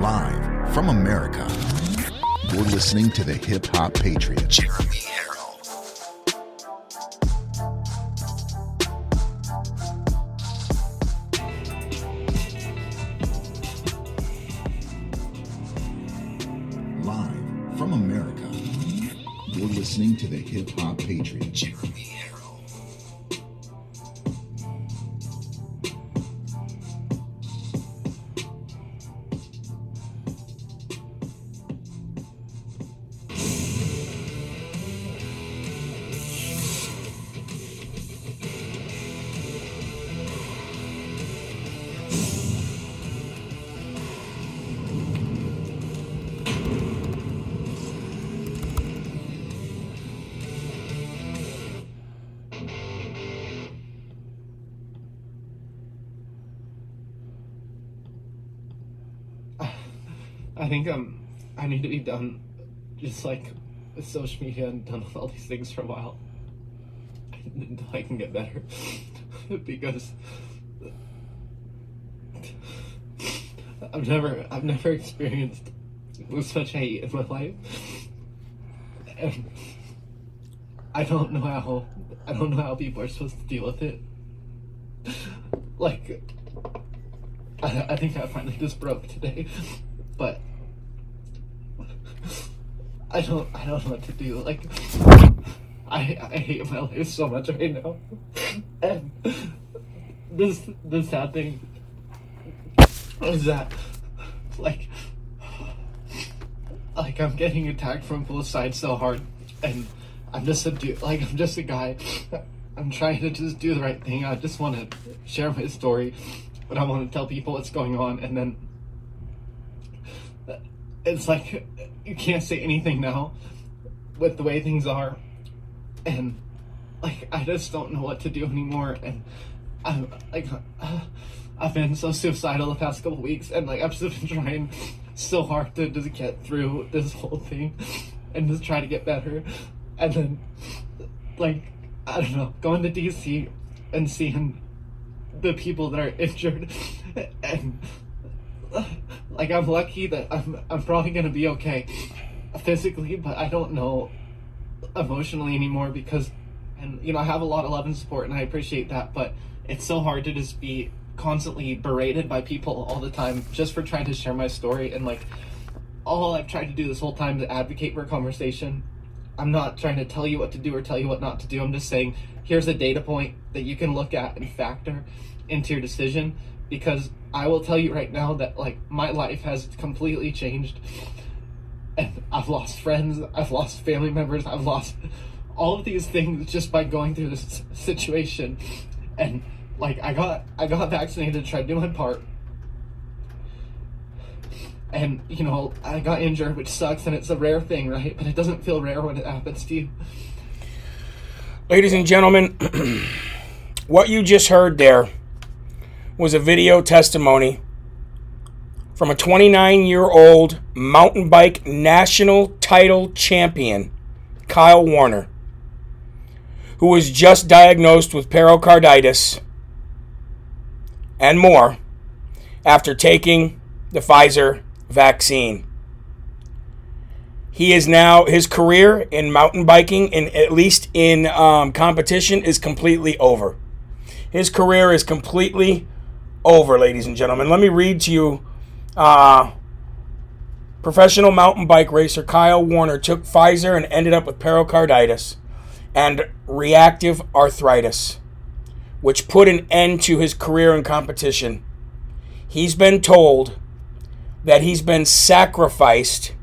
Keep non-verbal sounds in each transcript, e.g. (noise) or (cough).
Live from America. You're listening to the Hip Hop Patriot, Jeremy Herrell. Live from America. You're listening to the Hip Hop Patriot, done just like social media and done all these things for a while. Until (laughs) I can get better. (laughs) Because I've never I've never experienced such hate in my life. And I don't know how I don't know how people are supposed to deal with it. Like I, I think I finally just broke today. (laughs) But I don't I don't know what to do. Like I I hate my life so much right now. And this the sad thing is that like like I'm getting attacked from both sides so hard and I'm just a dude like I'm just a guy. I'm trying to just do the right thing. I just want to share my story, but I want to tell people what's going on and then it's like you can't say anything now with the way things are. And like i just don't know what to do anymore. And i'm like uh, i've been so suicidal the past couple weeks. And like i've just been trying so hard to just get through this whole thing and just try to get better. And then like i don't know going to dc and seeing the people that are injured. And (sighs) like I'm lucky that I'm I'm probably gonna be okay physically, but I don't know emotionally anymore because and you know I have a lot of love and support and I appreciate that, but it's so hard to just be constantly berated by people all the time just for trying to share my story and like all I've tried to do this whole time is advocate for a conversation. I'm not trying to tell you what to do or tell you what not to do. I'm just saying here's a data point that you can look at and factor into your decision because I will tell you right now that like my life has completely changed. And I've lost friends, I've lost family members, I've lost all of these things just by going through this situation. And like I got I got vaccinated try to do my part. And you know I got injured which sucks and it's a rare thing right? But it doesn't feel rare when it happens to you. Ladies and gentlemen, (clears throat) what you just heard there was a video testimony from a 29 year old mountain bike national title champion, Kyle Warner, who was just diagnosed with pericarditis and more after taking the Pfizer vaccine. He is now, his career in mountain biking, and at least in um, competition, is completely over. His career is completely over, ladies and gentlemen. Let me read to you. Uh, professional mountain bike racer Kyle Warner took Pfizer and ended up with pericarditis and reactive arthritis, which put an end to his career in competition. He's been told that he's been sacrificed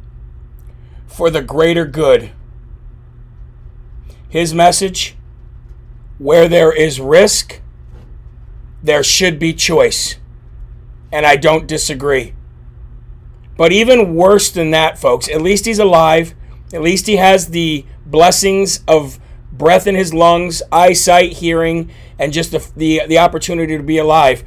for the greater good. His message where there is risk, there should be choice. And I don't disagree. But even worse than that, folks, at least he's alive. At least he has the blessings of breath in his lungs, eyesight, hearing, and just the, the, the opportunity to be alive.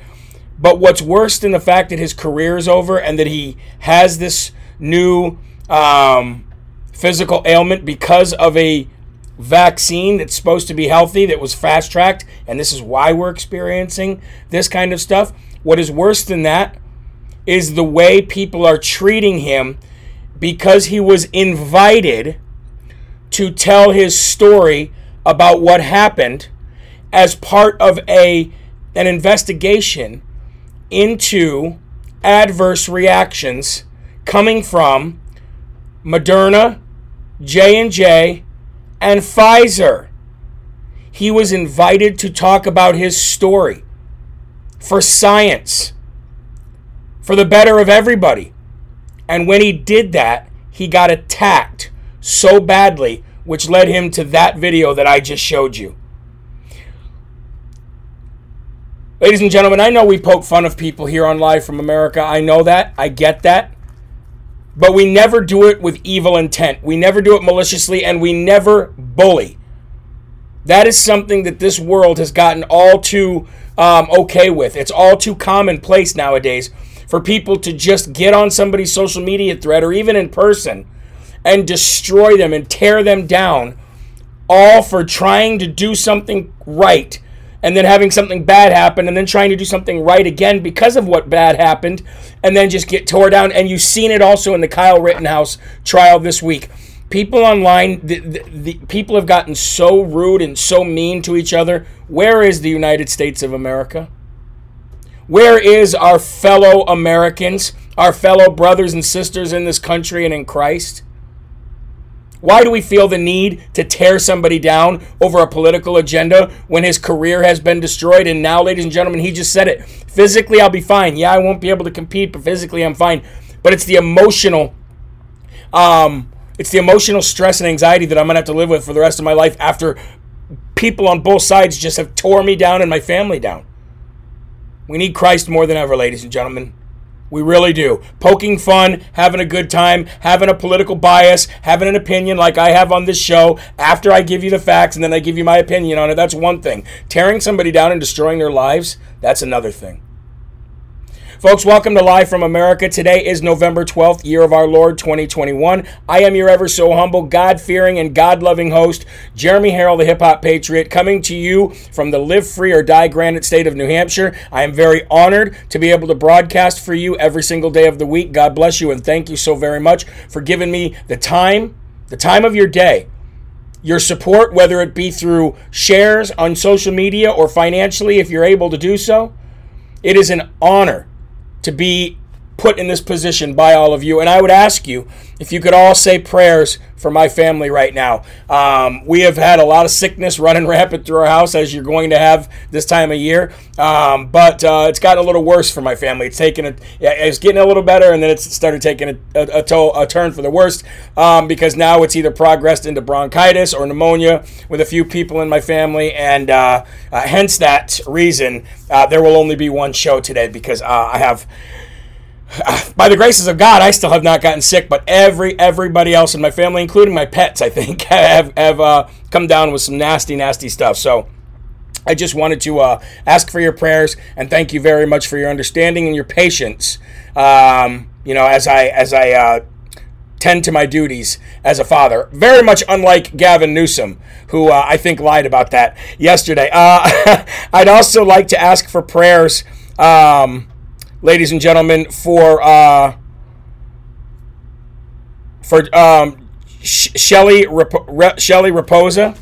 But what's worse than the fact that his career is over and that he has this new um, physical ailment because of a vaccine that's supposed to be healthy that was fast tracked, and this is why we're experiencing this kind of stuff. What is worse than that is the way people are treating him because he was invited to tell his story about what happened as part of a an investigation into adverse reactions coming from Moderna, J&J, and Pfizer. He was invited to talk about his story for science, for the better of everybody. And when he did that, he got attacked so badly, which led him to that video that I just showed you. Ladies and gentlemen, I know we poke fun of people here on Live from America. I know that. I get that. But we never do it with evil intent. We never do it maliciously, and we never bully. That is something that this world has gotten all too um, okay with. It's all too commonplace nowadays for people to just get on somebody's social media thread or even in person and destroy them and tear them down, all for trying to do something right and then having something bad happen and then trying to do something right again because of what bad happened and then just get tore down. And you've seen it also in the Kyle Rittenhouse trial this week. People online, the, the, the people have gotten so rude and so mean to each other. Where is the United States of America? Where is our fellow Americans, our fellow brothers and sisters in this country and in Christ? Why do we feel the need to tear somebody down over a political agenda when his career has been destroyed? And now, ladies and gentlemen, he just said it. Physically, I'll be fine. Yeah, I won't be able to compete, but physically, I'm fine. But it's the emotional, um, it's the emotional stress and anxiety that I'm gonna have to live with for the rest of my life after people on both sides just have tore me down and my family down. We need Christ more than ever, ladies and gentlemen. We really do. Poking fun, having a good time, having a political bias, having an opinion like I have on this show after I give you the facts and then I give you my opinion on it. That's one thing. Tearing somebody down and destroying their lives, that's another thing. Folks, welcome to Live from America. Today is November 12th, year of our Lord 2021. I am your ever so humble, God fearing, and God loving host, Jeremy Herrell, the hip hop patriot, coming to you from the Live Free or Die Granite state of New Hampshire. I am very honored to be able to broadcast for you every single day of the week. God bless you, and thank you so very much for giving me the time, the time of your day your support, whether it be through shares on social media or financially, if you're able to do so. It is an honor to be put in this position by all of you. And I would ask you if you could all say prayers for my family right now. Um, we have had a lot of sickness (laughs) running rampant through our house, as you're going to have this time of year. Um, but uh, it's gotten a little worse for my family. It's taken a, it's getting a little better, and then it's started taking a, a, a, to- a turn for the worst um, because now it's either progressed into bronchitis or pneumonia with a few people in my family, and uh, uh, hence that reason uh, there will only be one show today because uh, I have (sighs) by the graces of God, I still have not gotten sick, but every everybody else in my family, including my pets, I think, (laughs) have have uh, come down with some nasty, nasty stuff. So. I just wanted to uh, ask for your prayers and thank you very much for your understanding and your patience. Um, you know, as I as I uh, tend to my duties as a father. Very much unlike Gavin Newsom, who uh, I think lied about that yesterday. Uh, (laughs) I'd also like to ask for prayers. Um, ladies and gentlemen, for uh, for um, Shelly Rep- Re- Shelly Raposa.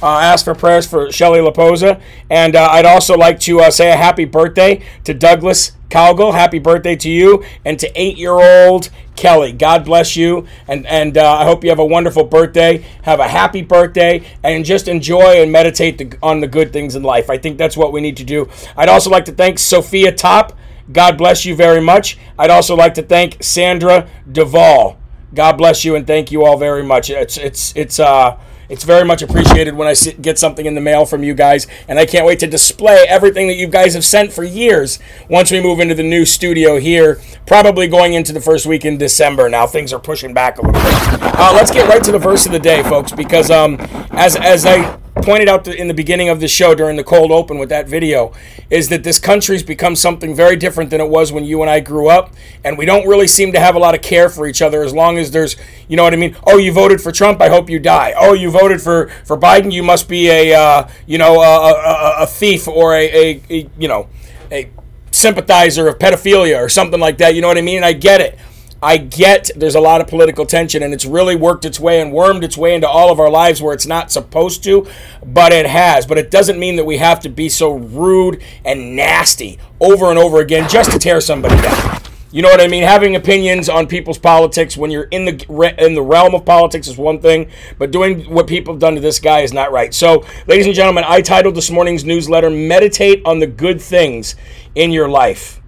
Uh, ask for prayers for Shelly Laposa. And uh, I'd also like to uh, say a happy birthday to Douglas Calgill. Happy birthday to you and to eight year old Kelly. God bless you. And, and uh, I hope you have a wonderful birthday. Have a happy birthday and just enjoy and meditate the, on the good things in life. I think that's what we need to do. I'd also like to thank Sophia Top. God bless you very much. I'd also like to thank Sandra Duvall. God bless you and thank you all very much. It's it's it's uh it's very much appreciated when I get something in the mail from you guys, and I can't wait to display everything that you guys have sent for years once we move into the new studio here, probably going into the first week in December. Now things are pushing back a little bit. Uh, let's get right to the verse of the day, folks, because um, as as I pointed out in the beginning of the show during the cold open with that video is that this country's become something very different than it was when you and I grew up and we don't really seem to have a lot of care for each other as long as there's you know what I mean oh you voted for Trump I hope you die oh you voted for for Biden you must be a uh, you know a, a, a, thief or a, a, a you know a sympathizer of pedophilia or something like that. You know what I mean? And I get it. I get there's a lot of political tension and it's really worked its way and wormed its way into all of our lives where it's not supposed to, but it has. But it doesn't mean that we have to be so rude and nasty over and over again just to tear somebody down. You know what I mean? Having opinions on people's politics when you're in the in the realm of politics is one thing, but doing what people have done to this guy is not right. So, ladies and gentlemen, I titled this morning's newsletter "Meditate on the Good Things in Your Life."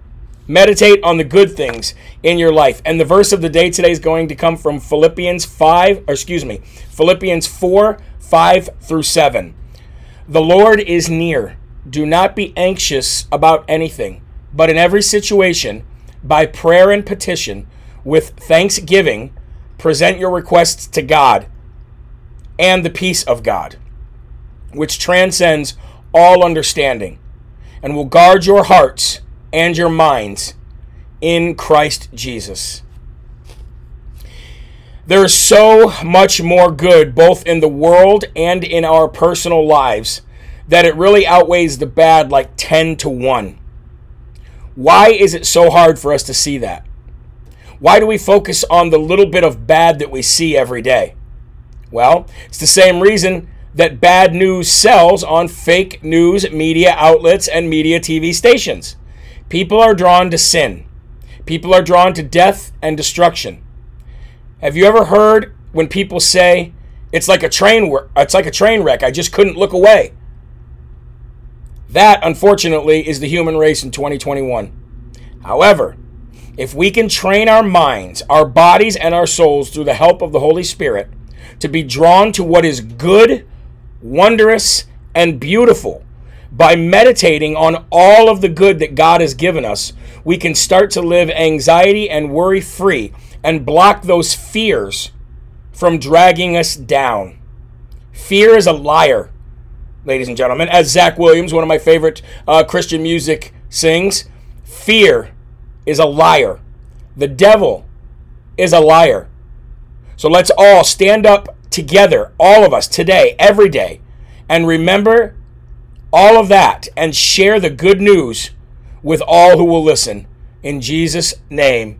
Meditate on the good things in your life. And the verse of the day today is going to come from Philippians 5, or excuse me, Philippians 4, 5 through 7. The Lord is near. Do not be anxious about anything, but in every situation, by prayer and petition, with thanksgiving, present your requests to God and the peace of God, which transcends all understanding, and will guard your hearts and your minds in Christ Jesus. There is so much more good both in the world and in our personal lives that it really outweighs the bad like 10 to 1. Why is it so hard for us to see that? Why do we focus on the little bit of bad that we see every day? Well, it's the same reason that bad news sells on fake news media outlets and media TV stations. People are drawn to sin. People are drawn to death and destruction. Have you ever heard when people say it's like a train it's like a train wreck, I just couldn't look away? That unfortunately is the human race in 2021. However, if we can train our minds, our bodies and our souls through the help of the Holy Spirit to be drawn to what is good, wondrous, and beautiful, by meditating on all of the good that God has given us, we can start to live anxiety and worry free and block those fears from dragging us down. Fear is a liar, ladies and gentlemen. As Zach Williams, one of my favorite uh, Christian music, sings, fear is a liar. The devil is a liar. So let's all stand up together, all of us, today, every day, and remember all of that and share the good news with all who will listen. In Jesus' name,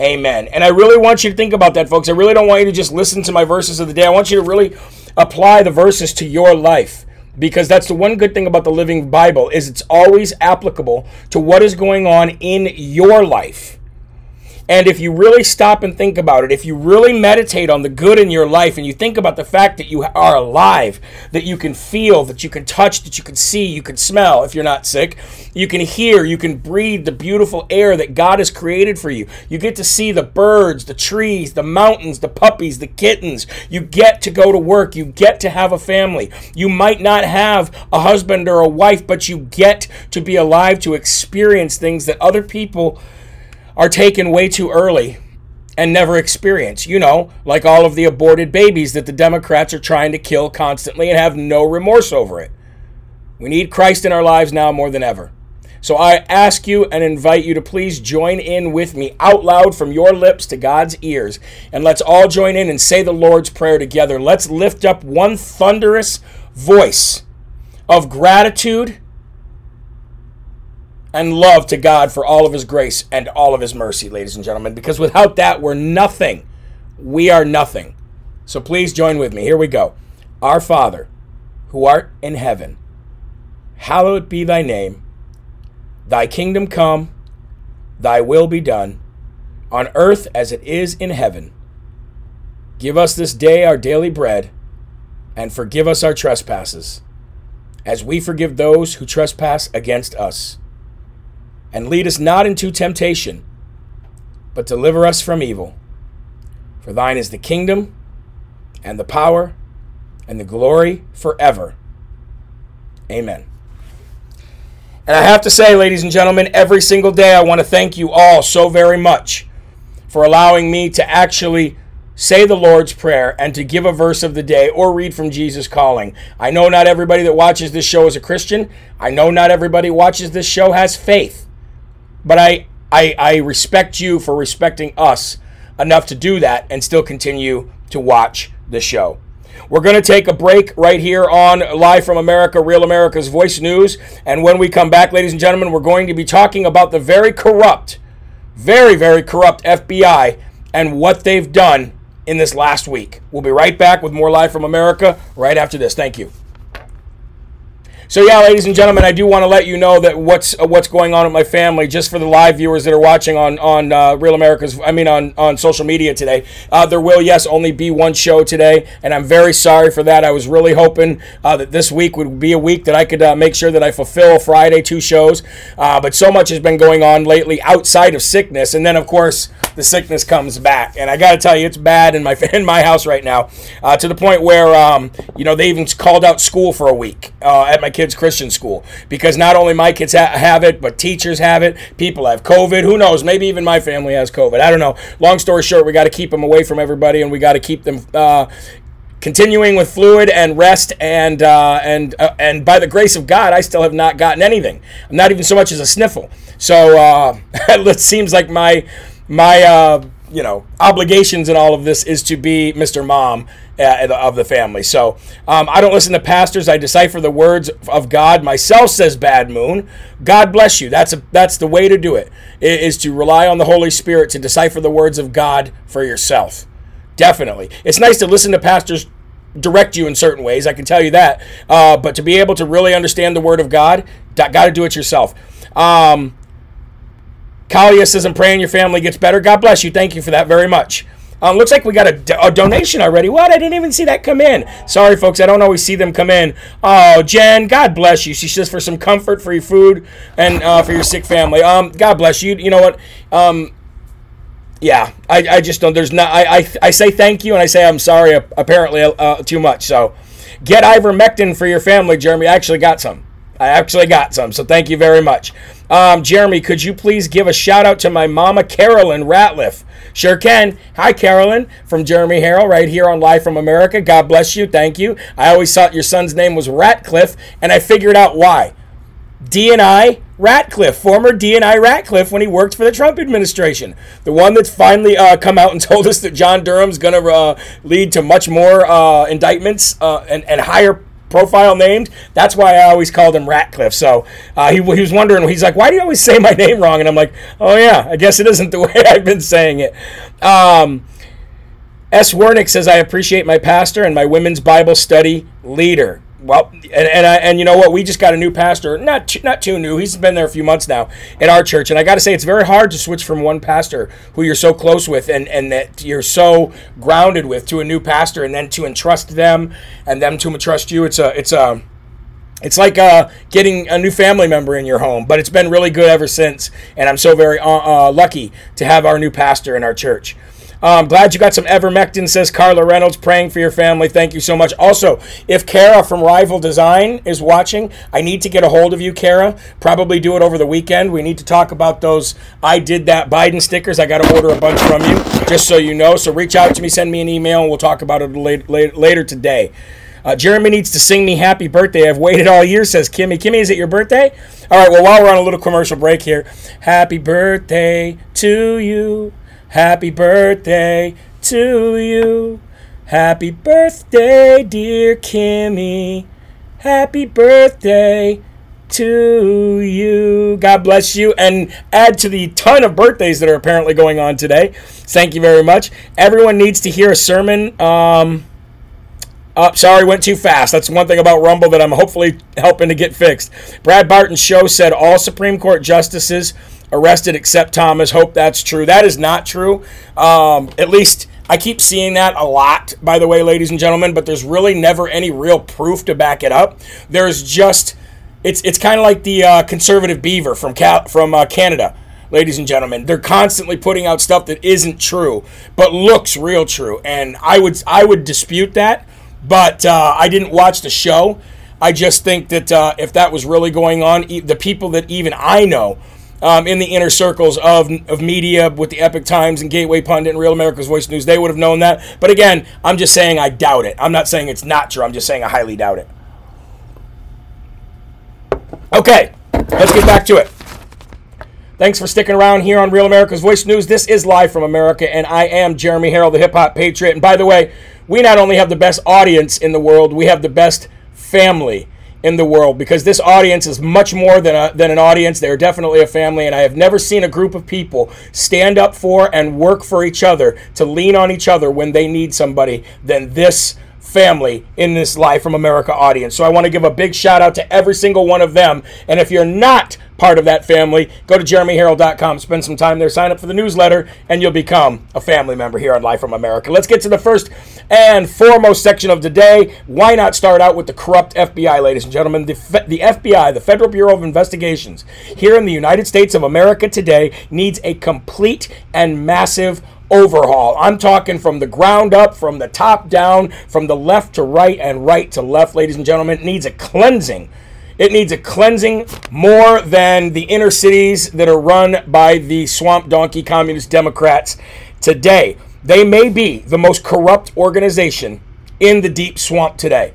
amen. And I really want you to think about that, folks. I really don't want you to just listen to my verses of the day. I want you to really apply the verses to your life because that's the one good thing about the living bible is it's always applicable to what is going on in your life and if you really stop and think about it, if you really meditate on the good in your life and you think about the fact that you are alive, that you can feel, that you can touch, that you can see, you can smell if you're not sick, you can hear, you can breathe the beautiful air that God has created for you. You get to see the birds, the trees, the mountains, the puppies, the kittens. You get to go to work. You get to have a family. You might not have a husband or a wife, but you get to be alive to experience things that other people are taken way too early and never experience. You know, like all of the aborted babies that the Democrats are trying to kill constantly and have no remorse over it. We need Christ in our lives now more than ever. So I ask you and invite you to please join in with me out loud from your lips to God's ears. And let's all join in and say the Lord's Prayer together. Let's lift up one thunderous voice of gratitude and love to God for all of His grace and all of His mercy, ladies and gentlemen, because without that, we're nothing. We are nothing. So please join with me. Here we go. Our Father, who art in heaven, hallowed be thy name. Thy kingdom come, thy will be done, on earth as it is in heaven. Give us this day our daily bread, and forgive us our trespasses, as we forgive those who trespass against us and lead us not into temptation, but deliver us from evil. For thine is the kingdom, and the power, and the glory forever. Amen. And I have to say, ladies and gentlemen, every single day I want to thank you all so very much for allowing me to actually say the Lord's Prayer and to give a verse of the day or read from Jesus Calling. I know not everybody that watches this show is a Christian. I know not everybody watches this show has faith. But I, I, I respect you for respecting us enough to do that and still continue to watch the show. We're going to take a break right here on Live from America, Real America's Voice News. And when we come back, ladies and gentlemen, we're going to be talking about the very corrupt, very, very corrupt FBI and what they've done in this last week. We'll be right back with more Live from America right after this. Thank you. So yeah, ladies and gentlemen, I do want to let you know that what's uh, what's going on with my family, just for the live viewers that are watching on on uh, Real America's, I mean on on social media today. Uh, there will yes only be one show today, and I'm very sorry for that. I was really hoping uh, that this week would be a week that I could uh, make sure that I fulfill Friday two shows, uh, but so much has been going on lately outside of sickness, and then of course the sickness comes back, and I got to tell you, it's bad in my (laughs) in my house right now, to the point where um, you know they even called out school for a week at my kids' Christian school because not only my kids ha- have it, but teachers have it. People have COVID. Who knows? Maybe even my family has COVID. I don't know. Long story short, we got to keep them away from everybody, and we got to keep them. Uh, continuing with fluid and rest and uh, and uh, and by the grace of God, I still have not gotten anything. I'm not even so much as a sniffle. So uh, (laughs) it seems like my my uh, you know obligations in all of this is to be Mr. Mom uh, of the family. So um, I don't listen to pastors. I decipher the words of God myself. Says Bad Moon. God bless you. That's a, that's the way to do it. Is to rely on the Holy Spirit to decipher the words of God for yourself. Definitely, it's nice to listen to pastors direct you in certain ways. I can tell you that. Uh, but to be able to really understand the Word of God, got to do it yourself. Um, Kalia says, I'm praying your family gets better. God bless you. Thank you for that very much. Um, looks like we got a, a, donation already. What? I didn't even see that come in. Sorry, folks. I don't always see them come in. Oh, Jen, God bless you. She says for some comfort for your food and uh, for your sick family. Um, God bless you. You know what? Um, yeah, I, I just don't. There's not. I, I I say thank you and I say I'm sorry. Apparently, uh, too much. So, get ivermectin for your family, Jeremy. I actually got some. I actually got some. So thank you very much. Um, Jeremy, could you please give a shout out to my mama, Carolyn Ratliff? Sure can. Hi, Carolyn, from Jeremy Herrell, right here on Live from America. God bless you. Thank you. I always thought your son's name was Ratcliffe, and I figured out why. DNI Ratcliffe, former DNI Ratcliffe, when he worked for the Trump administration. The one that's finally uh, come out and (laughs) told us that John Durham's going to uh, lead to much more uh, indictments uh, and, and higher profile named. That's why I always called him Ratcliffe. So uh, he, he was wondering, he's like, why do you always say my (laughs) name wrong? And I'm like, oh, yeah, I guess it isn't the (laughs) way I've been saying it. Um, S. Wernick says, I appreciate my pastor and my women's Bible study leader well, and and, I, and you know what? We just got a new pastor, not too, not too new. He's been there a few months now in our church, and I got to say, it's very hard to switch from one pastor who you're so close with and and that you're so grounded with to a new pastor, and then to entrust them and them to entrust you. It's a it's a it's like uh, getting a new family member in your home, but it's been really good ever since, and I'm so very uh, uh, lucky to have our new pastor in our church. Um, glad you got some ivermectin, says Carla Reynolds. Praying for your family. Thank you so much. Also, if Kara from Rival Design is watching, I need to get a hold of you, Kara. Probably do it over the weekend. We need to talk about those I did that Biden stickers. I got to order a bunch from you, just so you know. So reach out to me, send me an email, and we'll talk about it later, later today. Uh, Jeremy needs to sing me happy birthday. I've waited all year, says Kimmy. Kimmy, is it your birthday? All right, well, while we're on a little commercial break here, happy birthday to you. Happy birthday to you. Happy birthday, dear Kimmy. Happy birthday to you. God bless you. And add to the ton of birthdays that are apparently going on today. Thank you very much. Everyone needs to hear a sermon. Um, oh, sorry, went too fast. That's one thing about Rumble that I'm hopefully helping to get fixed. Brad Barton's show said all Supreme Court justices arrested except Thomas. Hope that's true. That is not true. Um, at least I keep seeing that a lot, by the way, ladies and gentlemen, but there's really never any real proof to back it up. There's just, it's, it's kind of like the uh, conservative beaver from, Cal- from uh, Canada ladies and gentlemen. They're constantly putting out stuff that isn't true, but looks real true. And I would I would dispute that, but uh, I didn't watch the show. I just think that uh, if that was really going on, the people that even I know um, in the inner circles of, of media with the Epoch Times and Gateway Pundit and Real America's Voice News, they would have known that. But again, I'm just saying I doubt it. I'm not saying it's not true. I'm just saying I highly doubt it. Okay, let's get back to it. Thanks for sticking around here on Real America's Voice News. This is live from America, and I am Jeremy Herrell, the hip hop patriot. And by the way, we not only have the best audience in the world, we have the best family in the world because this audience is much more than, a, than an audience. They're definitely a family, and I have never seen a group of people stand up for and work for each other to lean on each other when they need somebody than this family in this Live from America audience. So I want to give a big shout out to every single one of them. And if you're not part of that family, go to jeremyherrell.com, spend some time there, sign up for the newsletter, and you'll become a family member here on Live from America. Let's get to the first and foremost section of today. Why not start out with the corrupt FBI, ladies and gentlemen? The, the FBI, the Federal Bureau of Investigations, here in the United States of America today, needs a complete and massive overhaul. I'm talking from the ground up, from the top down, from the left to right, and right to left, ladies and gentlemen. It needs a cleansing. It needs a cleansing more than the inner cities that are run by the swamp donkey communist Democrats today. They may be the most corrupt organization in the deep swamp today.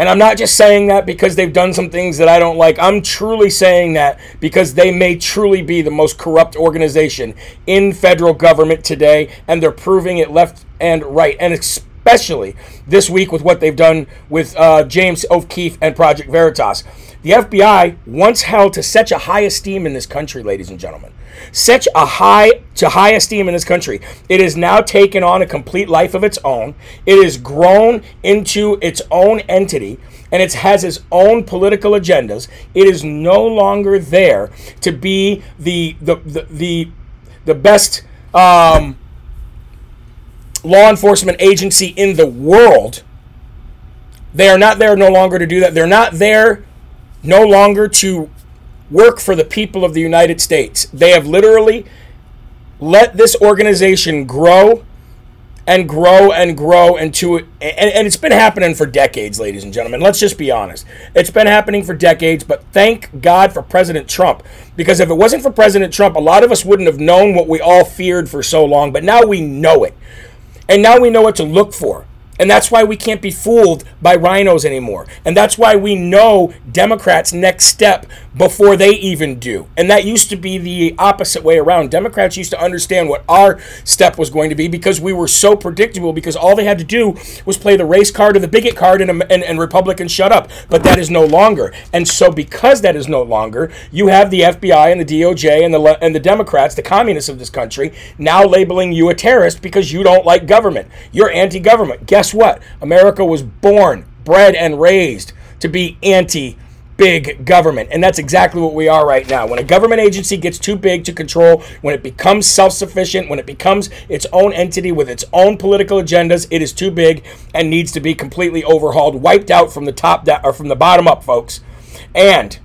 And I'm not just saying that because they've done some things that I don't like. I'm truly saying that because they may truly be the most corrupt organization in federal government today, and they're proving it left and right. And especially this week with what they've done with uh, James O'Keefe and Project Veritas. The FBI, once held to such a high esteem in this country, ladies and gentlemen, such a high to high esteem in this country. It has now taken on a complete life of its own. It has grown into its own entity and it has its own political agendas. It is no longer there to be the the the the, the best um, law enforcement agency in the world. They are not there no longer to do that. They're not there no longer to work for the people of the United States. They have literally let this organization grow and grow and grow into it. And, and, it's been happening for decades, ladies and gentlemen. Let's just be honest. It's been happening for decades, but thank God for President Trump. Because if it wasn't for President Trump, a lot of us wouldn't have known what we all feared for so long, but now we know it. And now we know what to look for. And that's why we can't be fooled by RINOs anymore. And that's why we know Democrats' next step before they even do. And that used to be the opposite way around. Democrats used to understand what our step was going to be because we were so predictable because all they had to do was play the race card or the bigot card and, and, and Republicans shut up. But that is no longer. And so because that is no longer, you have the FBI and the DOJ and the, and the Democrats, the communists of this country, now labeling you a terrorist because you don't like government. You're anti-government. Guess guess what? America was born, bred, and raised to be anti big government. And that's exactly what we are right now. When a government agency gets too big to control, when it becomes self sufficient, when it becomes its own entity with its own political agendas, it is too big and needs to be completely overhauled, wiped out from the top down or from the bottom up, folks. And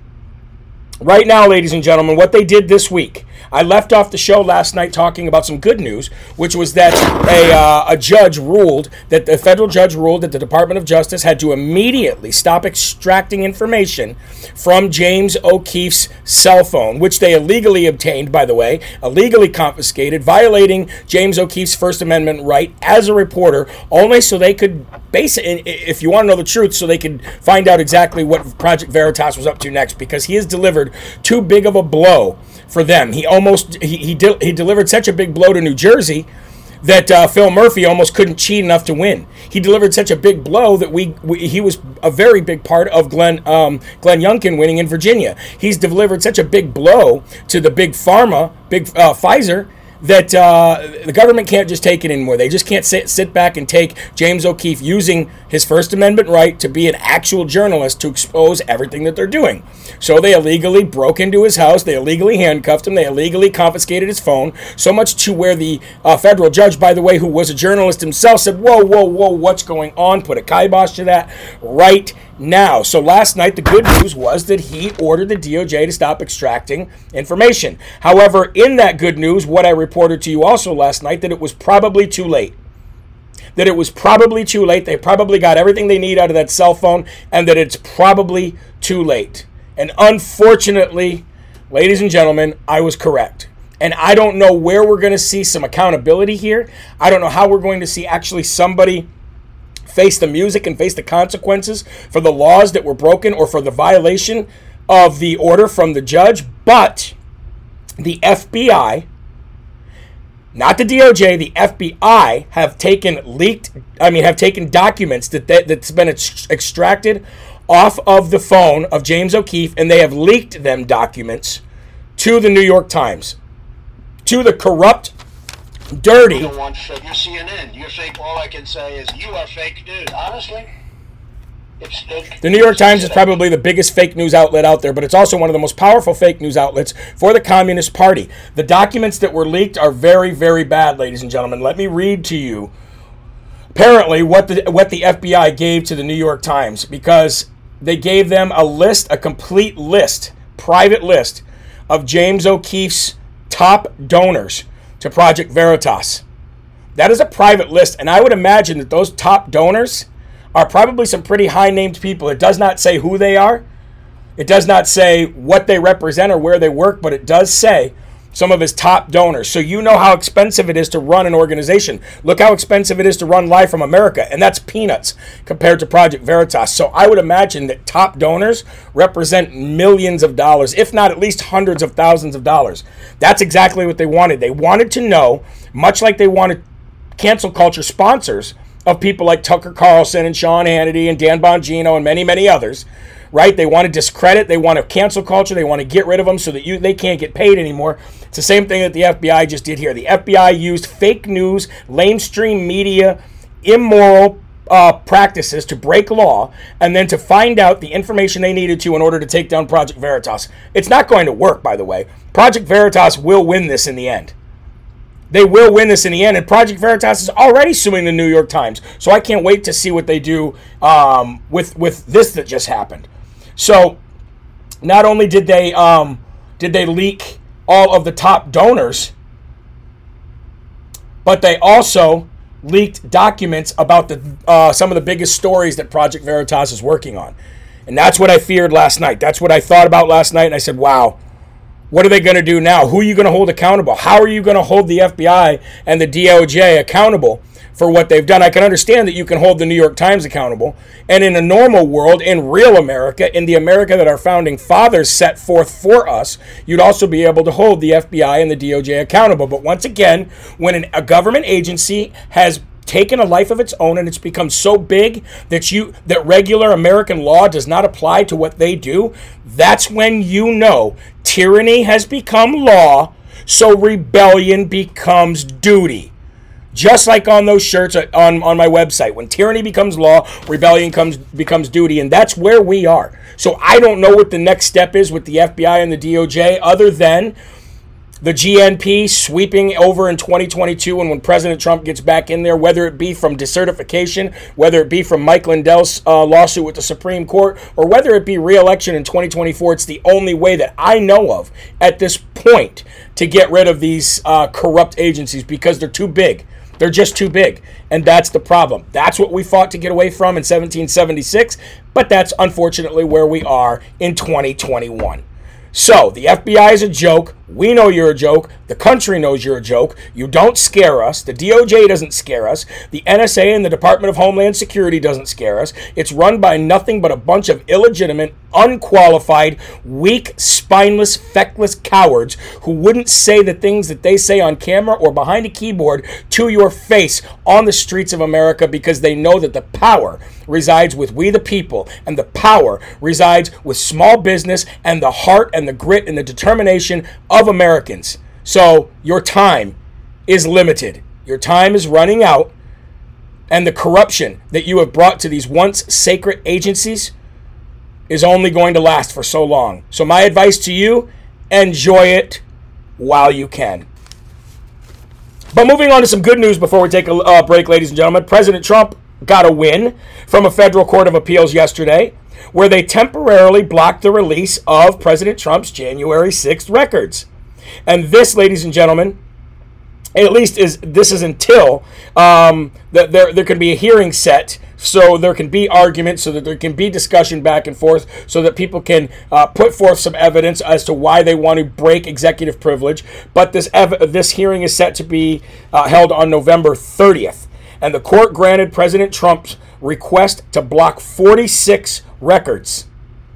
right now, ladies and gentlemen, what they did this week I left off the show last night talking about some good news, which was that a, uh, a judge ruled that the federal judge ruled that the Department of Justice had to immediately stop extracting information from James O'Keefe's cell phone, which they illegally obtained, by the way, illegally confiscated, violating James O'Keefe's First Amendment right as a reporter, only so they could base if you want to know the truth, so they could find out exactly what Project Veritas was up to next, because he has delivered too big of a blow for them. He almost he he, de- he delivered such a big blow to New Jersey that uh, Phil Murphy almost couldn't cheat enough to win. He delivered such a big blow that we, we he was a very big part of Glenn um, Glenn Youngkin winning in Virginia. He's delivered such a big blow to the big pharma, big uh, Pfizer that uh, the government can't just take it anymore. They just can't sit, sit back and take James O'Keefe using his First Amendment right to be an actual journalist to expose everything that they're doing. So they illegally broke into his house, they illegally handcuffed him, they illegally confiscated his phone, so much to where the uh, federal judge, by the way, who was a journalist himself, said, Whoa, whoa, whoa, what's going on? Put a kibosh to that right now. So last night, the good news was that he ordered the DOJ to stop extracting information. However, in that good news, what I reported to you also last night, that it was probably too late. That it was probably too late. They probably got everything they need out of that cell phone, and that it's probably too late. And unfortunately, ladies and gentlemen, I was correct. And I don't know where we're going to see some accountability here. I don't know how we're going to see actually somebody face the music and face the consequences for the laws that were broken or for the violation of the order from the judge. But the FBI, not the DOJ, the FBI have taken leaked, I mean, have taken documents that, that that's been ex- extracted off of the phone of James O'Keefe, and they have leaked them documents to the New York Times, to the corrupt, dirty. You don't want, you're CNN. You're fake. All I can say is you are fake news. Honestly. The New York Times is probably the biggest fake news outlet out there, but it's also one of the most powerful fake news outlets for the Communist Party. The documents that were leaked are very, very bad, ladies and gentlemen. Let me read to you apparently what the what the FBI gave to the New York Times because they gave them a list, a complete list, private list of James O'Keefe's top donors to Project Veritas. That is a private list, and I would imagine that those top donors are probably some pretty high named people. It does not say who they are, it does not say what they represent or where they work, but it does say some of his top donors. So you know how expensive it is to run an organization. Look how expensive it is to run Live from America, and that's peanuts compared to Project Veritas. So I would imagine that top donors represent millions of dollars, if not at least hundreds of thousands of dollars. That's exactly what they wanted. They wanted to know, much like they wanted cancel culture sponsors of people like Tucker Carlson and Sean Hannity and Dan Bongino and many, many others right? They want to discredit, they want to cancel culture, they want to get rid of them so that you they can't get paid anymore. It's the same thing that the FBI just did here. The FBI used fake news, lamestream media, immoral uh, practices to break law and then to find out the information they needed to in order to take down Project Veritas. It's not going to work, by the way. Project Veritas will win this in the end. They will win this in the end, and Project Veritas is already suing the New York Times. So I can't wait to see what they do um, with with this that just happened. So, not only did they um, did they leak all of the top donors, but they also leaked documents about the uh, some of the biggest stories that Project Veritas is working on, and that's what I feared last night. That's what I thought about last night, and I said, "Wow." What are they going to do now? Who are you going to hold accountable? How are you going to hold the FBI and the DOJ accountable for what they've done. I can understand that you can hold the New York Times accountable. And in a normal world, in real America, in the America that our founding fathers set forth for us, you'd also be able to hold the FBI and the DOJ accountable. But once again, when an, a government agency has taken a life of its own and it's become so big that you that regular American law does not apply to what they do, that's when you know tyranny has become law, so rebellion becomes duty. Just like on those shirts on, on my website, when tyranny becomes law, rebellion comes becomes duty, and that's where we are. So I don't know what the next step is with the FBI and the DOJ, other than the GNP sweeping over in 2022 and when President Trump gets back in there, whether it be from decertification, whether it be from Mike Lindell's uh, lawsuit with the Supreme Court, or whether it be reelection in 2024, it's the only way that I know of at this point to get rid of these uh, corrupt agencies because they're too big. They're just too big. And that's the problem. That's what we fought to get away from in 1776, but that's unfortunately where we are in 2021. So, the FBI is a joke. We know you're a joke. The country knows you're a joke. You don't scare us. The DOJ doesn't scare us. The NSA and the Department of Homeland Security doesn't scare us. It's run by nothing but a bunch of illegitimate, unqualified, weak, spineless, feckless cowards who wouldn't say the things that they say on camera or behind a keyboard to your face on the streets of America because they know that the power resides with we the people and the power resides with small business and the heart and the grit and the determination of Americans. So your time is limited. Your time is running out and the corruption that you have brought to these once sacred agencies is only going to last for so long. So, my advice to you enjoy it while you can. But moving on to some good news before we take a uh, break, ladies and gentlemen. President Trump got a win from a federal court of appeals yesterday where they temporarily blocked the release of President Trump's January 6th records. And this, ladies and gentlemen, at least is this is until um, that there there can be a hearing set so there can be arguments so that there can be discussion back and forth so that people can uh, put forth some evidence as to why they want to break executive privilege but this ev- this hearing is set to be uh, held on November 30th and the court granted President Trump's request to block 46 records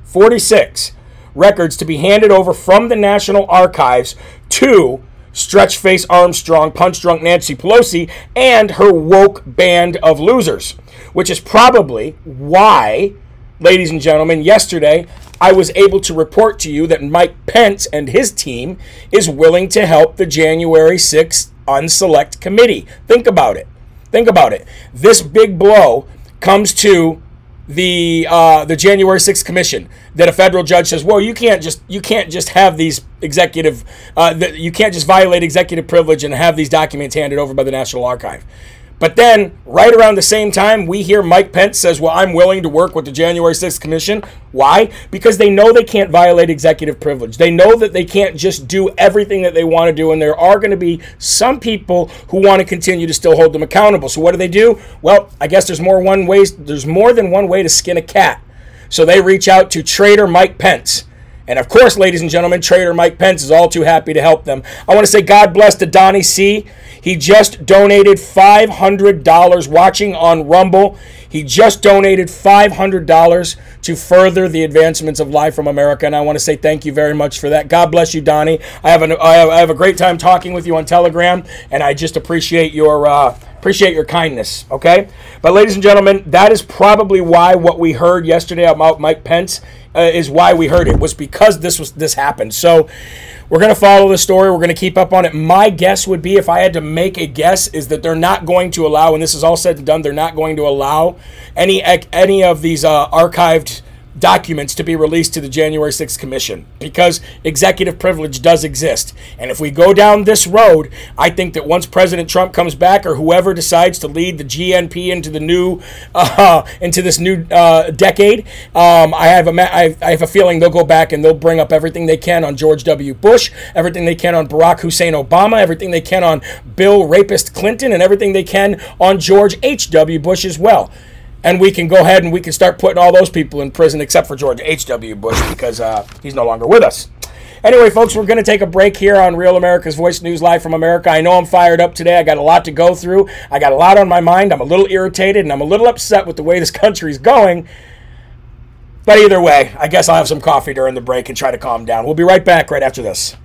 46 records to be handed over from the National Archives to stretch face Armstrong, punch drunk Nancy Pelosi, and her woke band of losers, which is probably why, ladies and gentlemen, yesterday I was able to report to you that Mike Pence and his team is willing to help the January 6th unselect committee. Think about it. Think about it. This big blow comes to the uh, the January 6th commission that a federal judge says, well, you can't just you can't just have these executive uh, you can't just violate executive privilege and have these documents handed over by the National Archive. But then, right around the same time, we hear Mike Pence says, Well, I'm willing to work with the January 6th Commission. Why? Because they know they can't violate executive privilege. They know that they can't just do everything that they want to do, and there are going to be some people who want to continue to still hold them accountable. So what do they do? Well, I guess there's more one ways there's more than one way to skin a cat. So they reach out to Trader Mike Pence. And of course, ladies and gentlemen, Trader Mike Pence is all too happy to help them. I want to say God bless to Donnie C. He just donated $500 watching on Rumble. He just donated $500 to further the advancements of Live from America, and I want to say thank you very much for that. God bless you, Donnie. I have, an, I have a great time talking with you on Telegram, and I just appreciate your uh, appreciate your kindness. Okay, but ladies and gentlemen, that is probably why what we heard yesterday about Mike Pence uh, is why we heard it was because this was this happened. So we're going to follow the story. We're going to keep up on it. My guess would be, if I had to make a guess, is that they're not going to allow, when this is all said and done, they're not going to allow any any of these uh, archived documents to be released to the January 6th Commission because executive privilege does exist. And if we go down this road, I think that once President Trump comes back or whoever decides to lead the GOP into the new (laughs) uh, into this new uh, decade, um, I have a I have a feeling they'll go back and they'll bring up everything they can on George W. Bush, everything they can on Barack Hussein Obama, everything they can on Bill Rapist Clinton, and everything they can on George H. W. Bush as well and we can go ahead and we can start putting all those people in prison except for George H.W. Bush because uh, he's no longer with us. Anyway, folks, we're going to take a break here on Real America's Voice News Live from America. I know I'm fired up today. I got a lot to go through. I got a lot on my mind. I'm a little irritated and I'm a little upset with the way this (laughs) country's going. But either way, I guess I'll have some coffee during the break and try to calm down. We'll be right back right after this.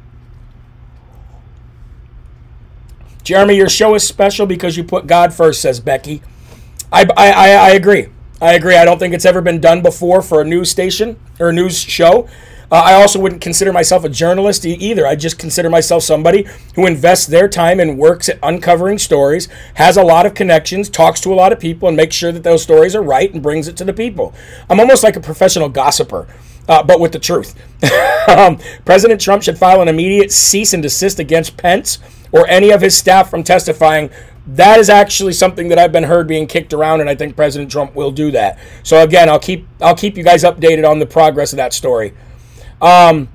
Jeremy, your show is special because you put God first, says Becky. I, I, I agree. I agree. I don't think it's ever been done before for a news station or a news show. Uh, I also wouldn't consider myself a journalist either. I just consider myself somebody who invests their time and works at uncovering stories, has a lot of connections, talks to a lot of people, and makes sure that those stories are right and brings it to the people. I'm almost like a professional gossiper. Uh, but with the truth. (laughs) um, President Trump should file an immediate cease and desist against Pence or any of his staff from testifying that is actually something that I've been heard being kicked around, and I think President Trump will do that. So again, I'll keep I'll keep you guys updated on the progress of that story. Um,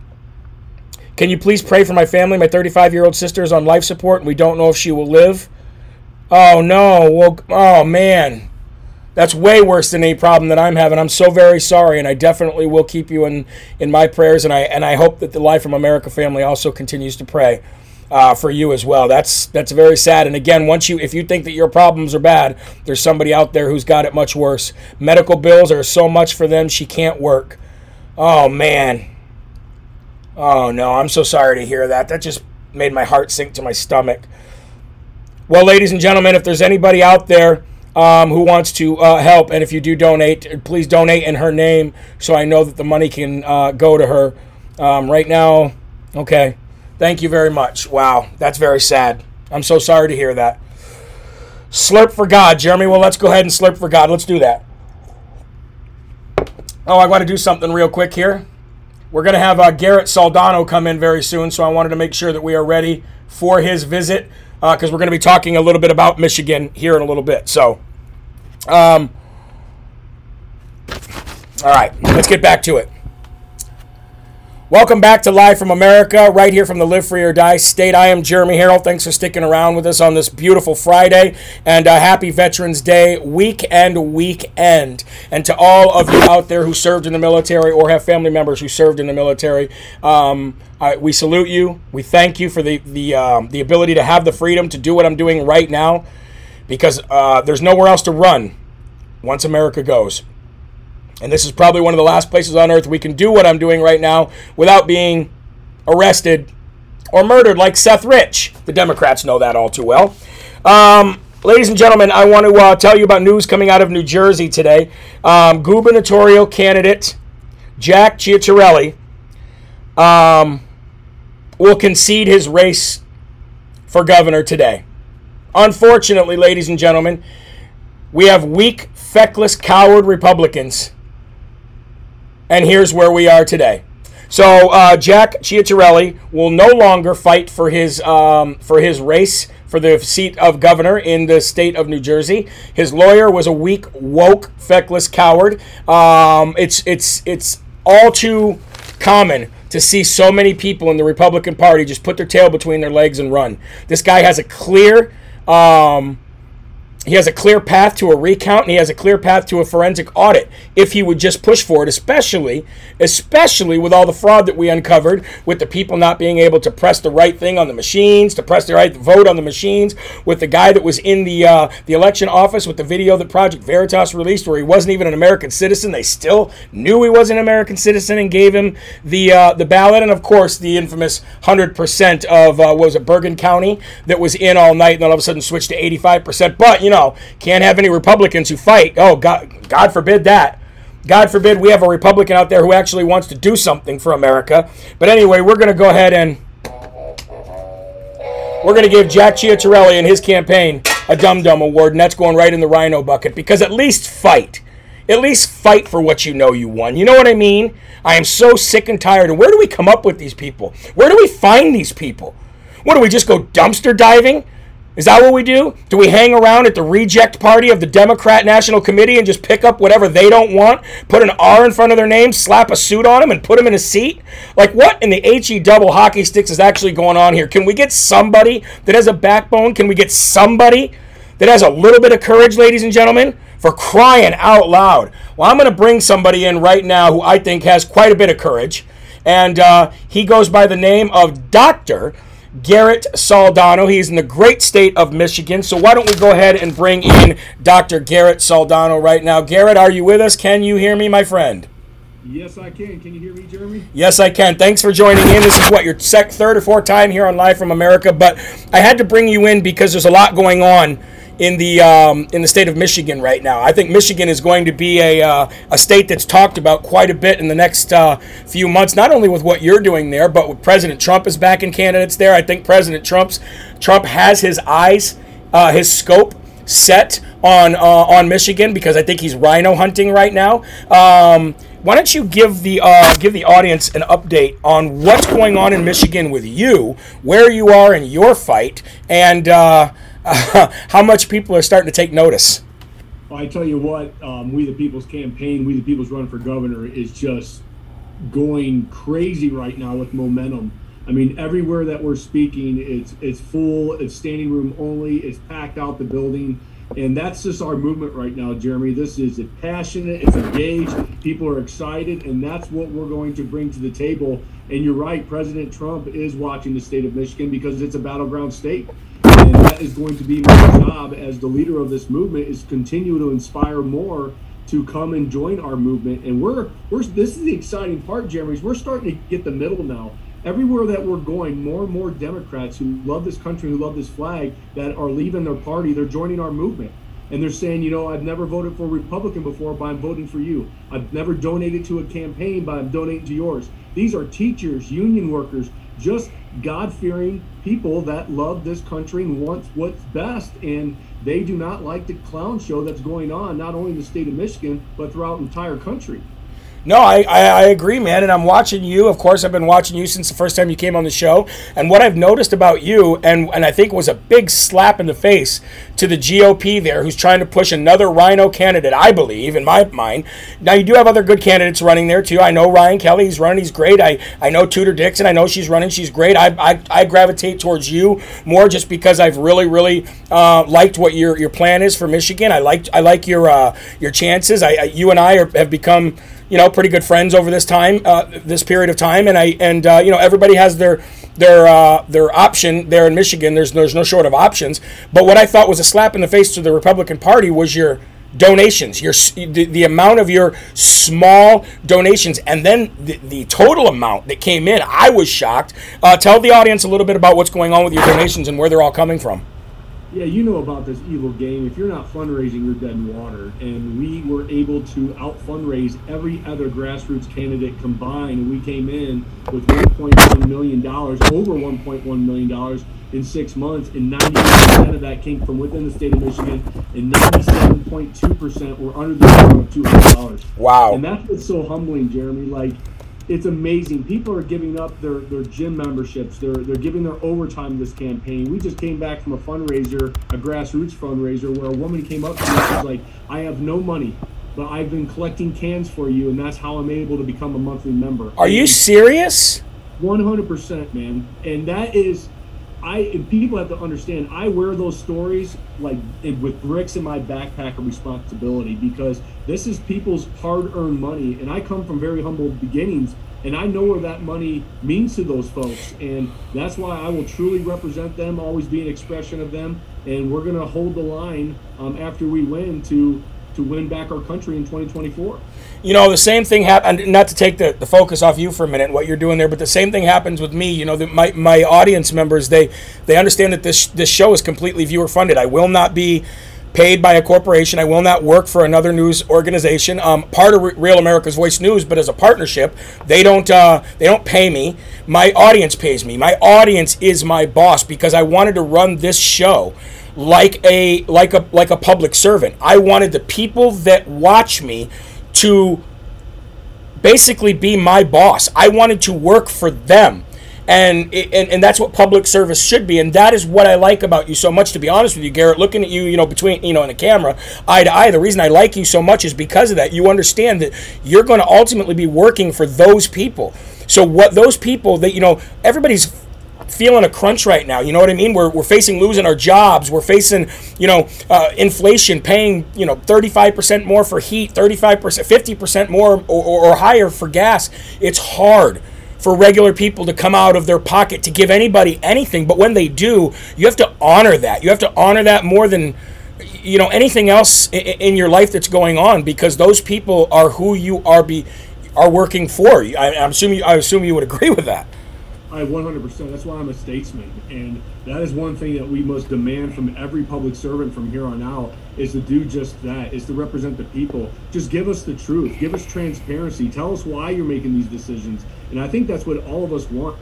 can you please pray for my family? My 35 year old sister is on life support, and we don't know if she will live. Oh no! Well, oh man, that's way worse than any problem that I'm having. I'm so very sorry, and I definitely will keep you in in my prayers, and I and I hope that the Live from America family also continues to pray uh, for you as well. That's that's very sad. And again, once you if you think that your problems are bad, there's somebody out there who's got it much worse. Medical bills are so much for them she can't work. Oh man. Oh no, I'm so sorry to hear that. That just made my heart sink to my stomach. Well, ladies and gentlemen, if there's anybody out there um, who wants to uh, help, and if you do donate, please donate in her name so I know that the money can uh, go to her. Um, right now, okay. Thank you very much. Wow, that's very sad. I'm so sorry to hear that. Slurp for God, Jeremy. Well, let's go ahead and slurp for God. Let's do that. Oh, I want to do something real quick here. We're going to have uh, Garrett Soldano come in very soon, so I wanted to make sure that we are ready for his visit because uh, we're going to be talking a little bit about Michigan here in a little bit. So, um, all right, let's get back to it. Welcome back to Live from America, right here from the Live Free or Die state. I am Jeremy Herrell. Thanks for sticking around with us on this beautiful Friday, and uh, happy Veterans Day weekend, weekend. And to all of you out there who served in the military or have family members who served in the military, um, I, we salute you. We thank you for the the um, the ability to have the freedom to do what I'm doing right now, because uh, there's nowhere else to run once America goes. And this is probably one of the last places on earth we can do what I'm doing right now without being arrested or murdered like Seth Rich. The Democrats know that all too well. Um, ladies and gentlemen, I want to uh, tell you about news coming out of New Jersey today. Um, gubernatorial candidate Jack Ciattarelli um, will concede his race for governor today. Unfortunately, ladies and gentlemen, we have weak, feckless, coward Republicans. And here's where we are today. So uh, Jack Ciattarelli will no longer fight for his um, for his race for the seat of governor in the state of New Jersey. His lawyer was a weak, woke, feckless coward. Um, it's it's it's all too common to see so many people in the Republican Party just put their tail between their legs and run. This guy has a clear. Um, he has a clear path to a recount and he has a clear path to a forensic audit if he would just push for it especially especially with all the fraud that we uncovered with the people not being able to press the right thing on the machines to press the right vote on the machines with the guy that was in the uh, the election office with the video that project veritas released where he wasn't even an american citizen. They still knew he was an american citizen and gave him the uh, the ballot. And of course the infamous 100% of uh, was it bergen county that was in all night and then all of a sudden switched to 85% but you know can't have any Republicans who fight. Oh, God, God forbid that. God forbid we have a Republican out there who actually wants to do something for America. But anyway, we're going to go ahead and we're going to give Jack Ciattarelli and his campaign a Dum Dum Award, and that's going right in the RINO bucket because at least fight. At least fight for what you know you won. You know what I mean? I am so sick and tired. And where do we come up with these people? Where do we find these people? What do we just go dumpster diving? Is that what we do? Do we hang around at the reject party of the Democrat National Committee and just pick up whatever they don't want, put an R in front of their name, slap a suit on them, and put them in a seat? Like, what in the HE double hockey sticks is actually going on here? Can we get somebody that has a backbone? Can we get somebody that has a little bit of courage, ladies and gentlemen? For crying out loud. Well, I'm going to bring somebody in right now who I think has quite a bit of courage. And uh, he goes by the name of Dr. Garrett Soldano. He's in the great state of Michigan. So why don't we go ahead and bring in Dr. Garrett Soldano right now? Garrett, are you with us? Can you hear me, my friend? Yes, I can. Can you hear me, Jeremy? Yes, I can. Thanks for joining in. This is what your sec- third or fourth time here on Live from America, but I had to bring you in because there's a lot going on in the um, in the state of Michigan right now. I think Michigan is going to be a uh, a state that's talked about quite a bit in the next uh, few months. Not only with what you're doing there, but with President Trump is backing candidates there. I think President Trump's Trump has his eyes, uh, his scope set on uh, on Michigan because I think he's RINO hunting right now. Um, why don't you give the uh, give the audience an update on what's going on in Michigan with you, where you are in your fight, and uh, (laughs) how much people are starting to take notice. Well, I tell you what, um, We the People's campaign, We the People's run for governor is just going crazy right now with momentum. I mean, everywhere that we're speaking, it's it's full. It's standing room only. It's packed out the building, and that's just our movement right now, Jeremy. This is passionate. It's engaged. People are excited, and that's what we're going to bring to the table. And you're right, President Trump is watching the state of Michigan because it's a battleground state that is going to be my job as the leader of this movement is continue to inspire more to come and join our movement and we're we're this is the exciting part jeremy's we're starting to get the middle now everywhere that we're going more and more democrats who love this country who love this flag that are leaving their party they're joining our movement and they're saying, you know, I've never voted for a Republican before, but I'm voting for you. I've never donated to a campaign, but I'm donating to yours. These are teachers, union workers, just God fearing people that love this country and want what's best. And they do not like the clown show that's going on, not only in the state of Michigan, but throughout the entire country. No, I, I, I, agree, man. And I'm watching you. Of course, I've been watching you since the first time you came on the show. And what I've noticed about you, and, and I think was a big slap in the face to the GOP there, who's trying to push another RINO candidate, I believe, in my mind. Now, you do have other good candidates running there, too. I know Ryan Kelly, he's running, he's great. I, I know Tudor Dixon, I know she's running, she's great. I, I, I gravitate towards you more just because I've really, really uh, liked what your, your plan is for Michigan. I like I like your uh, your chances. I, I you and I are, have become you know, pretty good friends over this time, uh, this period of time, and I and uh, you know everybody has their their uh, their option there in Michigan. There's there's no short of options. But what I thought was a slap in the face to the Republican Party was your donations, your the, the amount of your small donations, and then the, the total amount that came in. I was shocked. Uh, tell the audience a little bit about what's going on with your donations and where they're all coming from. Yeah, you know about this evil game. If you're not fundraising, you're dead in water. And we were able to out fundraise every other grassroots candidate combined. And we came in with $1.1 million, over $1.1 million in six months. And 90% of that came from within the state of Michigan. And 97.2% were under the amount of $200. Wow. And that's what's so humbling, Jeremy. Like, it's amazing. People are giving up their, their gym memberships. They're they're giving their overtime this campaign. We just came back from a fundraiser, a grassroots fundraiser, where a woman came up to me and was like, "I have no money, but I've been collecting cans for you, and that's how I'm able to become a monthly member." Are you serious? One hundred percent, man. And that is I people have to understand. I wear those stories like with bricks in my backpack of responsibility because this is people's hard-earned money, and I come from very humble beginnings, and I know where that money means to those folks, and that's why I will truly represent them, always be an expression of them, and we're gonna hold the line um, after we win to to win back our country in 2024 you know the same thing happened not to take the, the focus off you for a minute what you're doing there but the same thing happens with me. You know that my, my audience members they they understand that this this show is completely viewer funded i will not be paid by a corporation. I will not work for another news organization. Um, part of real america's voice news but as a partnership they don't uh, they don't pay me. My audience pays me. My audience is my boss because i wanted to run this show like a like a like a public servant i wanted the people that watch me to basically be my boss. I wanted to work for them. And, and and that's what public service should be, and that is what I like about you so much. To be honest with you, Garrett, looking at you, you know, between you know in the camera, eye to eye, the reason I like you so much is because of that. You understand that you're going to ultimately be working for those people. So what those people that you know, everybody's feeling a crunch right now. You know what I mean? We're, we're facing losing our jobs. We're facing, you know, uh, inflation, paying, you know, 35% more for heat, 35%, 50% more or, or, higher for gas. It's hard for regular people to come out of their pocket to give anybody anything. But when they do, you have to honor that. You have to honor that more than you know anything else in, your life that's going on because those people are who you are be are working for. I, I'm assuming I assume you would (laughs) agree with that. I 100%. That's why I'm a statesman. And that is one thing that we must demand from every public servant from here on out is to do just that, is to represent the people. Just give us the truth. Give us transparency. Tell us why you're making these decisions. And I think that's what all of us want.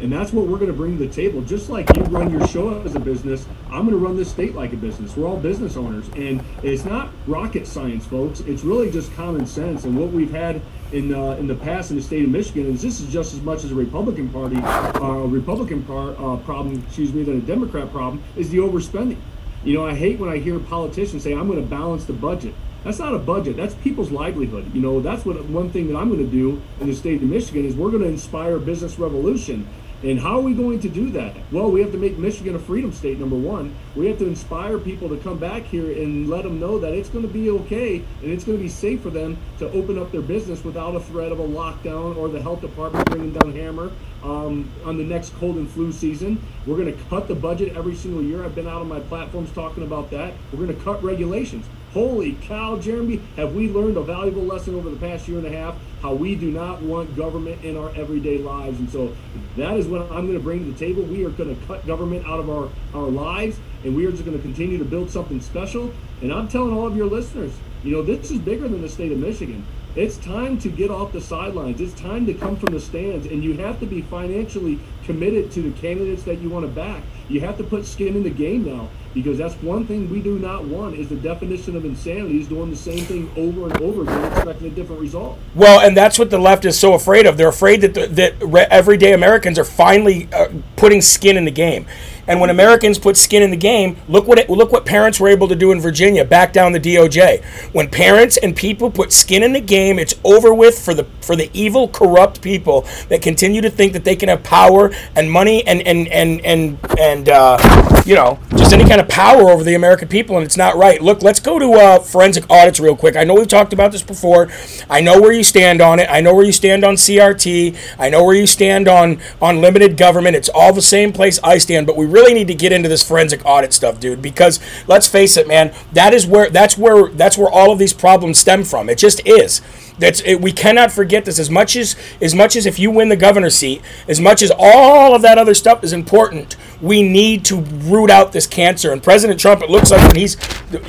And that's what we're going to bring to the table. Just like you run your show as a business, I'm going to run this state like a business. We're all business owners. And it's not rocket science, folks. It's really just common sense. And what we've had in uh, in the past in the state of Michigan is this is just as much as a Republican Party, uh, Republican par- uh, problem, excuse me, than a Democrat problem, is the overspending. You know, I hate when I hear politicians say, I'm going to balance the budget. That's not a budget. That's people's livelihood. You know, that's what one thing that I'm going to do in the state of Michigan is we're going to inspire business revolution. And how are we going to do that? Well, we have to make Michigan a freedom state, number one. We have to inspire people to come back here and let them know that it's going to be okay and it's going to be safe for them to open up their business without a threat of a lockdown or the health department bringing down hammer um, on the next cold and flu season. We're going to cut the budget every single year. I've been out on my platforms talking about that. We're going to cut regulations. Holy cow, Jeremy, have we learned a valuable lesson over the past year and a half how we do not want government in our everyday lives. And so that is what I'm going to bring to the table. We are going to cut government out of our, our lives and we are just going to continue to build something special. And I'm telling all of your listeners, you know, this is bigger than the state of Michigan. It's time to get off the sidelines. It's time to come from the stands, and you have to be financially committed to the candidates that you want to back. You have to put skin in the game now because that's one thing we do not want is the definition of insanity is doing the same thing over and over again expecting a different result well and that's what the left is so afraid of they're afraid that the, that everyday americans are finally uh, putting skin in the game and when Americans put skin in the game, look what it, look what parents were able to do in Virginia, back down the DOJ. When parents and people put skin in the game, it's over with for the for the evil, corrupt people that continue to think that they can have power and money and and and and and uh, you know just any kind of power over the American people, and it's not right. Look, let's go to uh, forensic audits real quick. I know we've talked about this before. I know where you stand on it. I know where you stand on CRT. I know where you stand on on limited government. It's all the same place I stand, but we really need to get into this forensic audit stuff, dude. Because let's face it, man, that is where that's where that's where all of these problems stem from. It just is. That's it, we cannot forget this. As much as as much as if you win the governor's seat, as much as all of that other stuff is important, we need to root out this cancer. And President Trump, it looks like when he's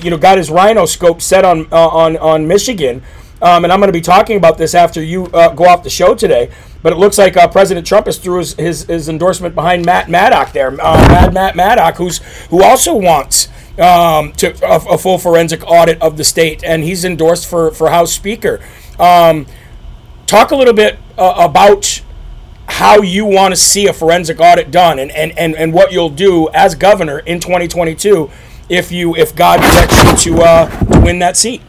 you know got his rhinoscope set on uh, on on Michigan. Um, and I'm going to be talking about this after you uh, go off the show today. But it looks like uh, President Trump has threw his, his, his, endorsement behind Matt Maddock there, uh, Mad Matt Maddock, who's who also wants um, to a, a, full forensic audit of the state, and he's endorsed for for House Speaker. Um, talk a little bit uh, about how you want to see a forensic audit done, and, and, and, and what you'll do as governor in 2022 if you if God directs you to uh, to win that seat.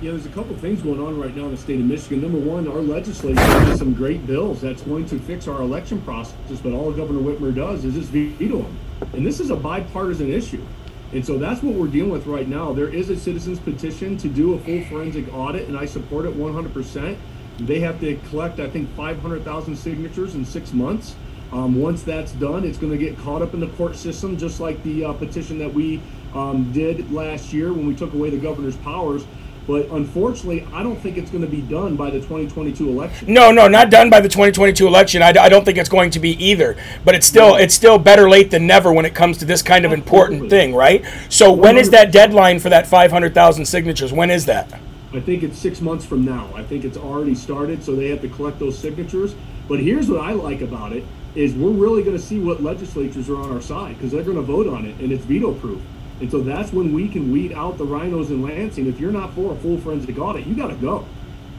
Yeah, there's a couple things going on right now in the state of Michigan. Number one, our legislature has some great bills that's going to fix our election process, but all Governor Whitmer does is just veto them. And this is a bipartisan issue. And so that's what we're dealing with right now. There is a citizens petition to do a full forensic audit, and I support it 100%. They have to collect, I think, 500,000 signatures in six months. Um, once that's done, it's going to get caught up in the court system, just like the uh, petition that we um, did last year when we took away the governor's powers. But unfortunately, I don't think it's going to be done by the 2022 election. No, no, not done by the 2022 election. I, I don't think it's going to be either. But it's still it's still better late than never when it comes to this kind of important thing, right? So when is that deadline for that 500,000 signatures? When is that? I think it's six months from now. I think it's already started, so they have to collect those signatures. But here's what I like about it is we're really going to see what legislatures are on our side because they're going to vote on it, and it's veto proof. And so that's when we can weed out the RINOs in Lansing. If you're not for a full forensic audit, you got to go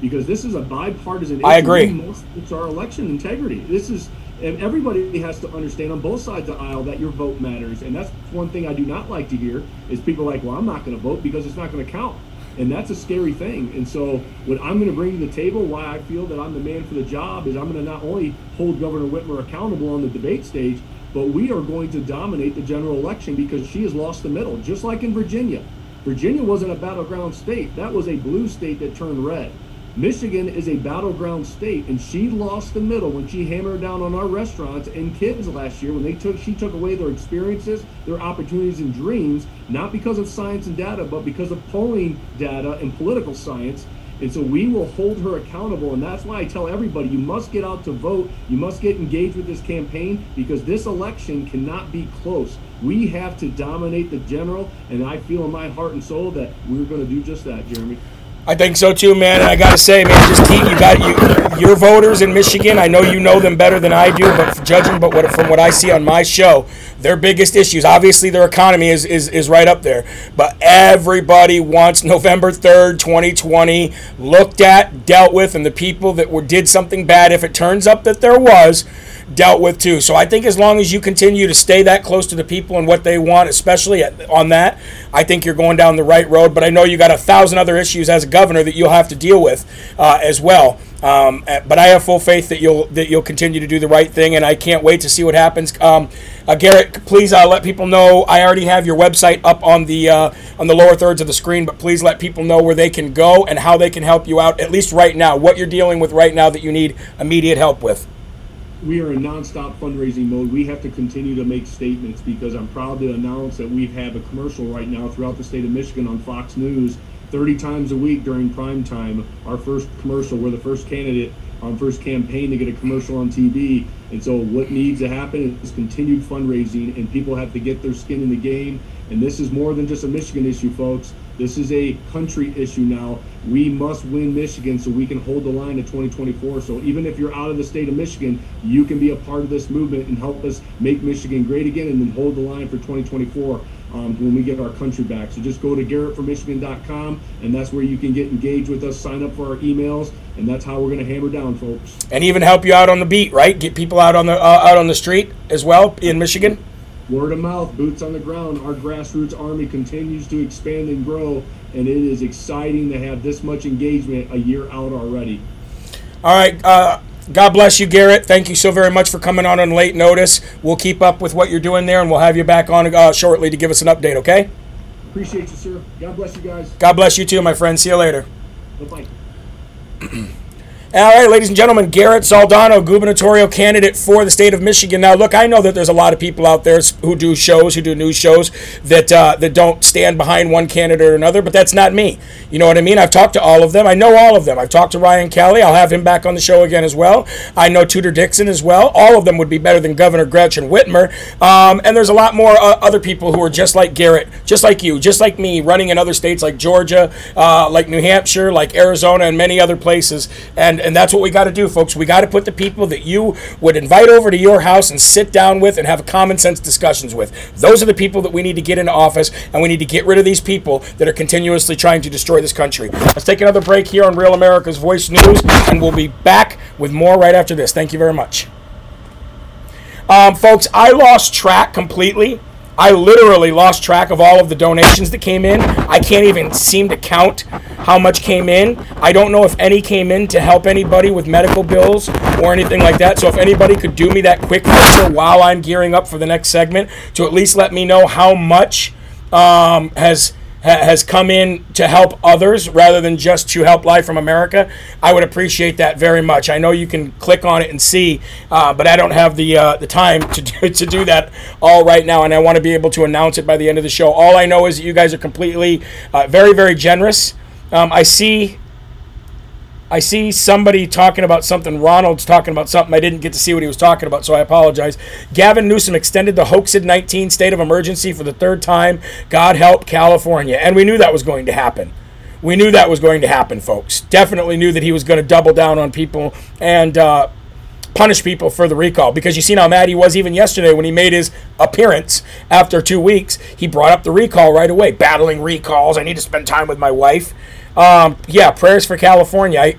because this is a bipartisan issue. I agree. It's our election integrity. This is, and everybody has to understand on both sides of the aisle that your vote matters. And that's one thing I do not like to hear is people like, well, I'm not going to vote because it's not going to count. And that's a scary thing. And so, what I'm going to bring to the table, why I feel that I'm the man for the job, is I'm going to not only hold Governor Whitmer accountable on the debate stage, but we are going to dominate the general election because she has lost the middle, just like in Virginia. Virginia wasn't a battleground state, that was a blue state that turned red. Michigan is a battleground state, and she lost the middle when she hammered down on our restaurants and kids last year when they took she took away their experiences, their opportunities and dreams, not because of science and data, but because of polling data and political science and so we will hold her accountable. And that's why I tell everybody you must get out to vote. You must get engaged with this campaign because this election cannot be close. We have to dominate the general. And I feel in my heart and soul that we're going to do just that, Jeremy. I think so too, man. And I gotta say, man, just keep you got you your voters in Michigan. I know you know them better than I do, but judging but what from what I see on my show, their biggest issues, obviously, their economy is is, is right up there. But everybody wants November third, twenty twenty, looked at, dealt with, and the people that were did something bad, if it turns up that there was dealt with too. So I think as long as you continue to stay that close to the people and what they want, especially at, on that, I think you're going down the right road. But I know you got a thousand other issues as a governor that you'll have to deal with uh, as well. Um, eh, but I have full faith that you'll that you'll continue to do the right thing, and I can't wait to see what happens. Um, uh, Garrett, please uh, let people know. I already have your website up on the uh, on the lower thirds of the screen, but please let people know where they can go and how they can help you out. At least right now, what you're dealing with right now that you need immediate help with we are in nonstop fundraising mode. We have to continue to make statements because I'm proud to announce that we have a commercial right now throughout the state of Michigan on Fox News 30 times a week during prime time. Our first commercial, we're the first candidate on first campaign to get a commercial on TV. And so what needs to happen is continued fundraising and people have to get their skin in the game. And this is more than just a Michigan issue, folks. This is a country issue now. We must win Michigan so we can hold the line to 2024. So even if you're out of the state of Michigan, you can be a part of this movement and help us make Michigan great again and then hold the line for 2024 um, when we get our country back. So just go to garrettformichigan.com and that's where you can get engaged with us, sign up for our emails, and that's how we're going to hammer down, folks. And even help you out on the beat, right? Get people out on the uh, out on the street as well in Michigan word of mouth, boots on the ground, our grassroots army continues to expand and grow, and it is exciting to have this much engagement a year out already. All right. Uh, God bless you, Garrett. Thank you so very much for coming on on late notice. We'll keep up with what you're doing there, and we'll have you back on uh, shortly to give us an update, okay? Appreciate you, sir. God bless you guys. God bless you too, my friend. See you later. Bye bye. (clears throat) All right, ladies and gentlemen, Garrett Soldano, gubernatorial candidate for the state of Michigan. Now, look, I know that there's a lot of people out there who do shows, who do news shows, that uh, that don't stand behind one candidate or another, but that's not me. You know what I mean? I've talked to all of them. I know all of them. I've talked to Ryan Kelly. I'll have him back on the show again as well. I know Tudor Dixon as well. All of them would be better than Governor Gretchen Whitmer. Um, and there's a lot more uh, other people who are just like Garrett, just like you, just like me, running in other states like Georgia, uh, like New Hampshire, like Arizona, and many other places. And and that's what we got to do, folks. We got to put the people that you would invite over to your house and sit down with and have common sense discussions with. Those are the people that we need to get into office, and we need to get rid of these people that are continuously trying to destroy this country. Let's take another break here on Real America's Voice News, and we'll be back with more right after this. Thank you very much. Um, folks, I lost track completely I literally lost track of all of the donations that came in. I can't even seem to count how much came in. I don't know if any came in to help anybody with medical bills or anything like that. So if anybody could do me that quick favor while I'm gearing up for the next segment to at least let me know how much um, has ha- has come in to help others rather than just to help Live from America, I would appreciate that very much. I know you can click on it and see, uh, but I don't have the uh, the time to do, to do that all right now, and I want to be able to announce it by the end of the show. All I know is that you guys are completely, uh, very, very generous. Um, I see I see somebody talking about something. Ronald's talking about something. I didn't get to see what he was talking about, so I apologize. Gavin Newsom extended the hoaxed 19 state of emergency for the third time. God help California. And we knew that was going to happen. We knew that was going to happen, folks. Definitely knew that he was going to double down on people and uh, punish people for the recall because you see how mad he was even yesterday when he made his appearance after two weeks. He brought up the recall right away. Battling recalls. I need to spend time with my wife. Um, yeah, prayers for California. I,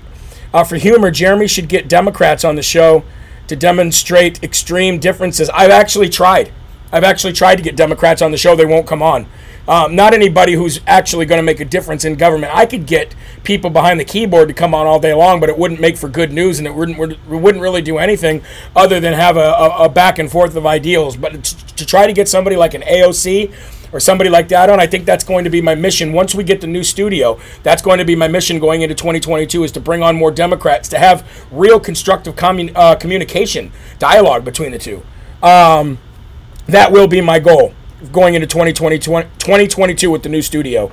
uh, for humor, Jeremy should get Democrats on the show to demonstrate extreme differences. I've actually tried. I've actually tried to get Democrats on the show. They won't come on. Um, not anybody who's actually going to make a difference in government. I could get people behind the keyboard to come on all day long, but it wouldn't make for good news, and it wouldn't wouldn't really do anything other than have a, a, a back and forth of ideals. But to, to try to get somebody like an AOC or somebody like that on. I think that's going to be my mission. Once we get the new studio, that's going to be my mission going into 2022 is to bring on more Democrats to have real constructive commun- uh, communication, dialogue between the two. Um, that will be my goal going into 2020, 2022 with the new studio.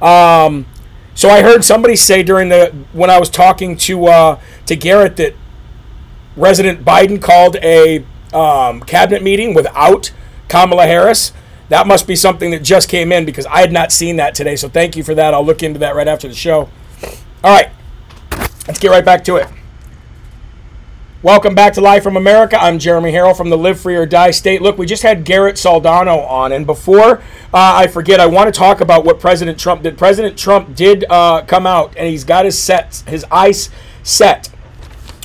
Um, so I heard somebody say during the when I was talking to uh, to Garrett that President Biden called a um, cabinet meeting without Kamala Harris. That must be something that just came in because I had not seen that today. So thank you for that. I'll look into that right after the show. All right, let's get right back to it. Welcome back to Live from America. I'm Jeremy Herrell from the Live Free or Die State. Look, we just had Garrett Soldano on, and before uh, I forget, I want to talk about what President Trump did. President Trump did uh, come out, and he's got his set, his ice set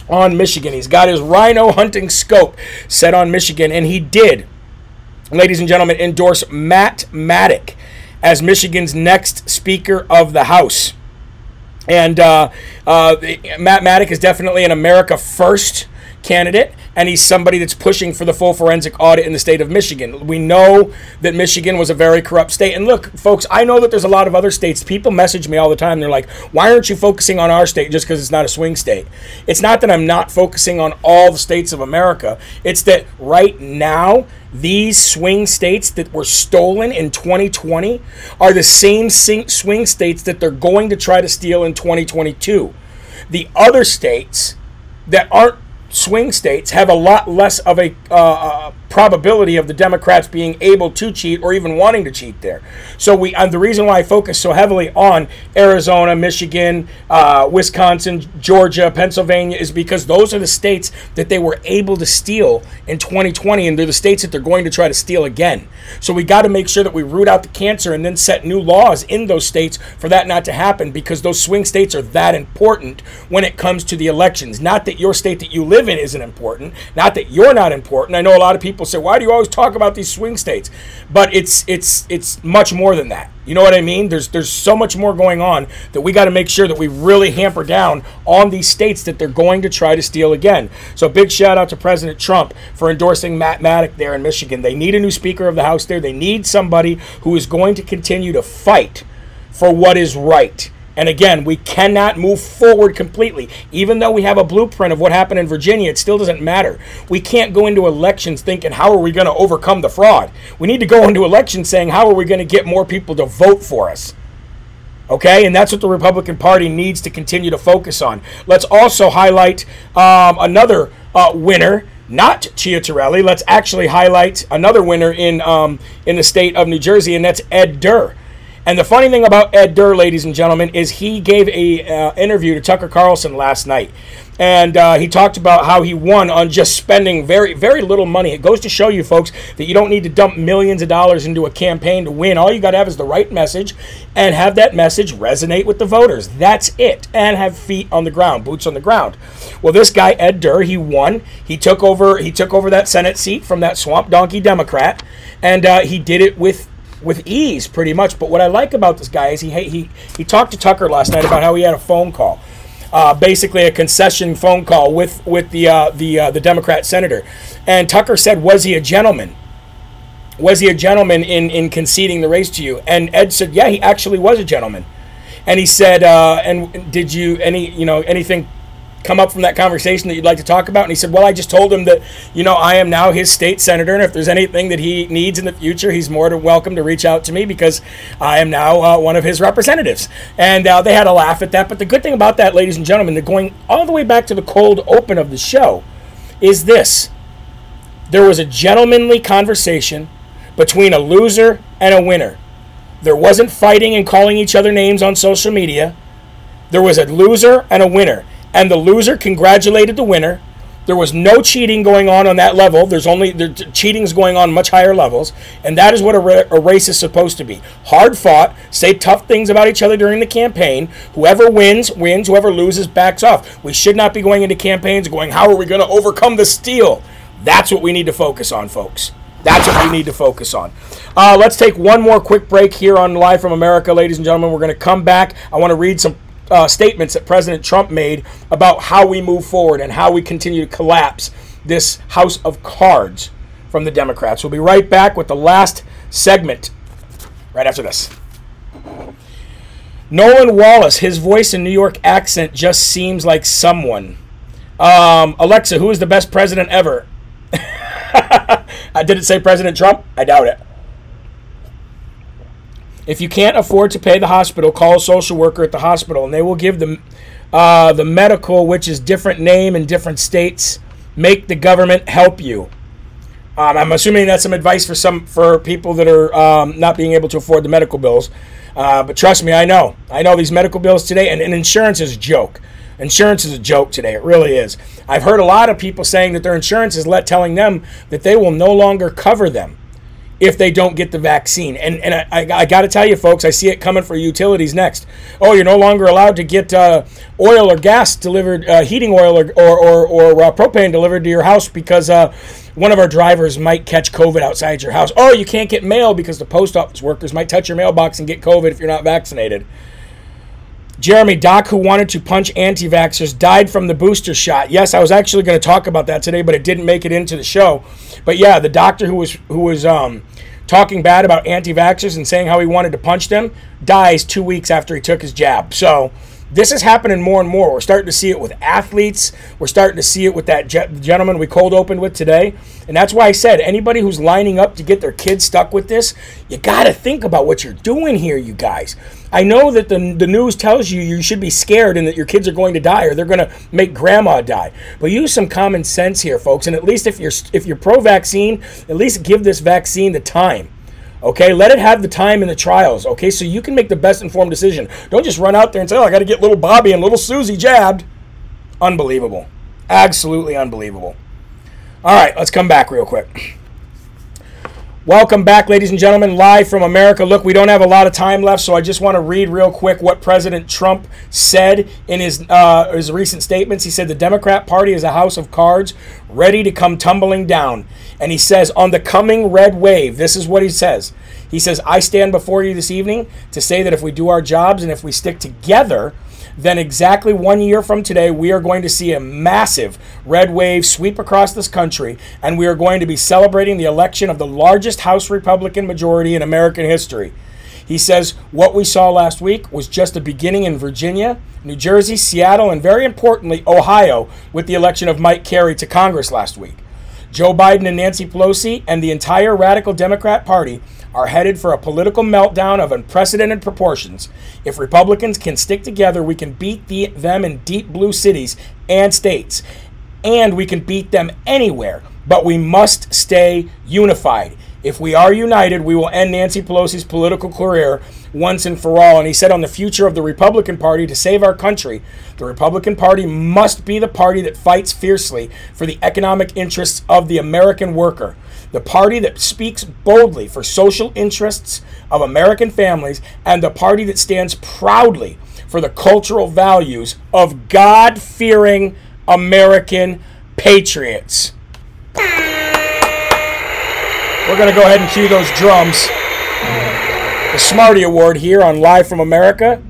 on Michigan. He's got his RINO hunting scope set on Michigan, and he did ladies and gentlemen, endorse Matt Maddock as Michigan's next Speaker of the House. And uh, uh, Matt Maddock is definitely an America First candidate, and he's somebody that's pushing for the full forensic audit in the state of Michigan. We know that Michigan was a very corrupt state. And look, folks, I know that there's a lot of other states. People message me all the time. They're like, why aren't you focusing on our state just because it's not a swing state? It's not that I'm not focusing on all the states of America, it's that right now, these swing states that were stolen in 2020 are the same swing states that they're going to try to steal in 2022. The other states that aren't swing states have a lot less of a uh, uh, probability of the Democrats being able to cheat or even wanting to cheat there. So we, and the reason why I focus so heavily on Arizona, Michigan, uh, Wisconsin, Georgia, Pennsylvania is because those are the states that they were able to steal in 2020, and they're the states that they're going to try to steal again. So we got to make sure that we root out the cancer and then set new laws in those states for that not to happen because those swing states are that important when it comes to the elections. Not that your state that you live in isn't important, not that you're not important. I know a lot of people say, "Why do you always talk about these swing states?" But it's it's it's much more than that. You know what I mean? There's there's so much more going on that we got to make sure that we really hamper down on these states that they're going to try to steal again. So big shout out to President Trump for endorsing Matt Maddock there in Michigan. They need a new Speaker of the House there. They need somebody who is going to continue to fight for what is right And again, we cannot move forward completely. Even though we have a blueprint of what happened in Virginia, it still doesn't matter. We can't go into elections thinking, how are we going to overcome the fraud? We need to go into elections saying, how are we going to get more people to vote for us? Okay, and that's what the Republican Party needs to continue to focus on. Let's also highlight um, another uh, winner, not Ciattarelli. Let's actually highlight another winner in um, in the state of New Jersey, and that's Ed Durr. And the funny thing about Ed Durr, ladies and gentlemen, is he gave a uh, interview to Tucker Carlson last night, and uh, he talked about how he won on just spending very, very little money. It goes to show you, folks, that you don't need to dump millions of dollars into a campaign to win. All you got to have is the right message, and have that message resonate with the voters. That's it, and have feet on the ground, boots on the ground. Well, this guy Ed Durr, he won. He took over. He took over that Senate seat from that swamp donkey Democrat, and uh, he did it with with ease, pretty much. But what I like about this guy is he he he talked to Tucker last night about how he had a phone call, uh, basically a concession phone call with with the uh, the uh, the Democrat senator, and Tucker said, "Was he a gentleman?" Was he a gentleman in, in conceding the race to you? And Ed said, yeah, he actually was a gentleman. And he said, uh, and did you any you know anything come up from that conversation that you'd like to talk about? And he said, Well, I just told him that, you know, I am now his state senator, and if there's anything that he needs in the future, he's more than welcome to reach out to me because I am now uh, one of his representatives. And uh, they had a laugh at that. But the good thing about that, ladies and gentlemen, they're going all the way back to the cold open of the show, is this there was a gentlemanly conversation between a loser and a winner. There wasn't fighting and calling each other names on social media. There was a loser and a winner and the loser congratulated the winner. There was no cheating going on on that level. There's only the cheating's going on much higher levels, and that is what a, ra- a, race is supposed to be. Hard fought, say tough things about each other during the campaign. Whoever wins wins. Whoever loses backs off. We should not be going into campaigns going, "How are we going to overcome the steal?" That's what we need to focus on, folks. That's what we need to focus on. Uh, let's take one more quick break here on Live from America, ladies and gentlemen. We're going to come back. I want to read some uh, statements that President Trump made about how we move forward and how we continue to collapse this house of cards from the Democrats. We'll be right back with the last segment right after this. Nolan Wallace, his voice and New York accent just seems like someone. Um, Alexa, who is the best president ever? (laughs) I did it say President Trump? I doubt it. If you can't afford to pay the hospital, call a social worker at the hospital, and they will give them uh, the medical, which is different name in different states. Make the government help you. Um, I'm assuming that's some advice for some for people that are um, not being able to afford the medical bills. Uh, but trust me, I know. I know these medical bills today, and, and insurance is a joke. Insurance is a joke today. It really is. I've heard a lot of people saying that their insurance is let telling them that they will no longer cover them if they don't get the vaccine. And and I, I, I got to tell you, folks, I see it coming for utilities next. Oh, you're no longer allowed to get uh, oil or gas delivered, uh, heating oil or or, or, or uh, propane delivered to your house because uh, one of our drivers might catch COVID outside your house. Oh, you can't get mail because the post office workers might touch your mailbox and get COVID if you're not vaccinated. Jeremy Doc, who wanted to punch anti vaxxers, died from the booster shot. Yes, I was actually going to talk about that today, but it didn't make it into the show. But yeah, the doctor who was who was um, talking bad about anti vaxxers and saying how he wanted to punch them dies two weeks after he took his jab. So this is happening more and more. We're starting to see it with athletes. We're starting to see it with that gentleman we cold opened with today. And that's why I said anybody who's lining up to get their kids stuck with this, you got to think about what you're doing here, you guys. I know that the, the news tells you you should be scared and that your kids are going to die or they're going to make grandma die. But use some common sense here, folks. And at least if you're if you're pro-vaccine, at least give this vaccine the time. Okay, let it have the time in the trials. Okay, so you can make the best informed decision. Don't just run out there and say, "Oh, I got to get little Bobby and little Susie jabbed." Unbelievable, absolutely unbelievable. All right, let's come back real quick. Welcome back, ladies and gentlemen, live from America. Look, we don't have a lot of time left, so I just want to read real quick what President Trump said in his uh, his recent statements. He said the Democrat Party is a house of cards ready to come tumbling down. And he says, on the coming red wave, this is what he says. He says, I stand before you this evening to say that if we do our jobs and if we stick together, then exactly one year from today, we are going to see a massive red wave sweep across this country, and we are going to be celebrating the election of the largest House Republican majority in American history. He says what we saw last week was just a beginning in Virginia, New Jersey, Seattle, and very importantly, Ohio, with the election of Mike Carey to Congress last week. Joe Biden and Nancy Pelosi and the entire radical Democrat Party are headed for a political meltdown of unprecedented proportions. If Republicans can stick together, we can beat the, them in deep blue cities and states, and we can beat them anywhere. But we must stay unified. If we are united, we will end Nancy Pelosi's political career once and for all. And he said on the future of the Republican Party to save our country, the Republican Party must be the party that fights fiercely for the economic interests of the American worker the party that speaks boldly for social interests of American families, and the party that stands proudly for the cultural values of God fearing American patriots. We're going to go ahead and cue those drums. The Smarty Award here on Live from America,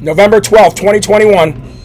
November 12th, 2021.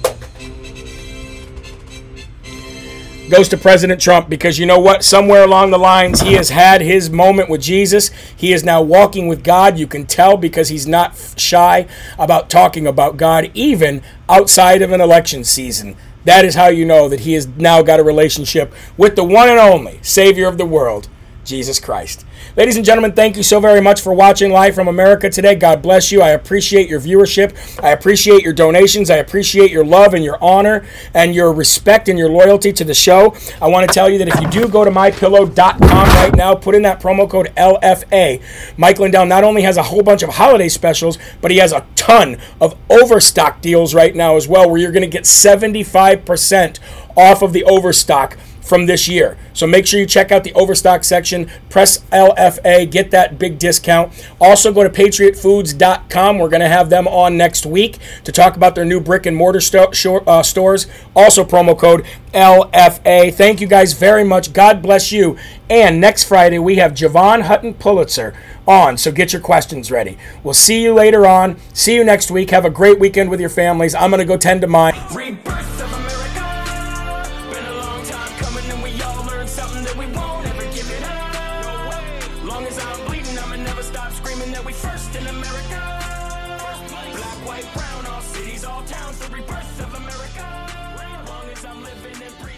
Goes to President Trump because you know what? Somewhere along the lines, he has had his moment with Jesus. He is now walking with God. You can tell because he's not shy about talking about God, even outside of an election season. That is how you know that he has now got a relationship with the one and only Savior of the world, Jesus Christ. Ladies and gentlemen, thank you so very much for watching Live from America today. God bless you. I appreciate your viewership. I appreciate your donations. I appreciate your love and your honor and your respect and your loyalty to the show. I want to tell you that if you do go to mypillow.com right now, put in that promo code LFA. Mike Lindell not only has a whole bunch of holiday specials, but he has a ton of overstock deals right now as well, where you're going to get 75% off of the overstock from this year. So make sure you check out the overstock section, press LFA, get that big discount. Also go to patriotfoods.com. We're going to have them on next week to talk about their new brick and mortar sto- uh, stores. Also promo code LFA. Thank you guys very much. God bless you. And next Friday we have Jovan Hutton Pulitzer on, so get your questions ready. We'll see you later on. See you next week. Have a great weekend with your families. I'm going to go tend to mine.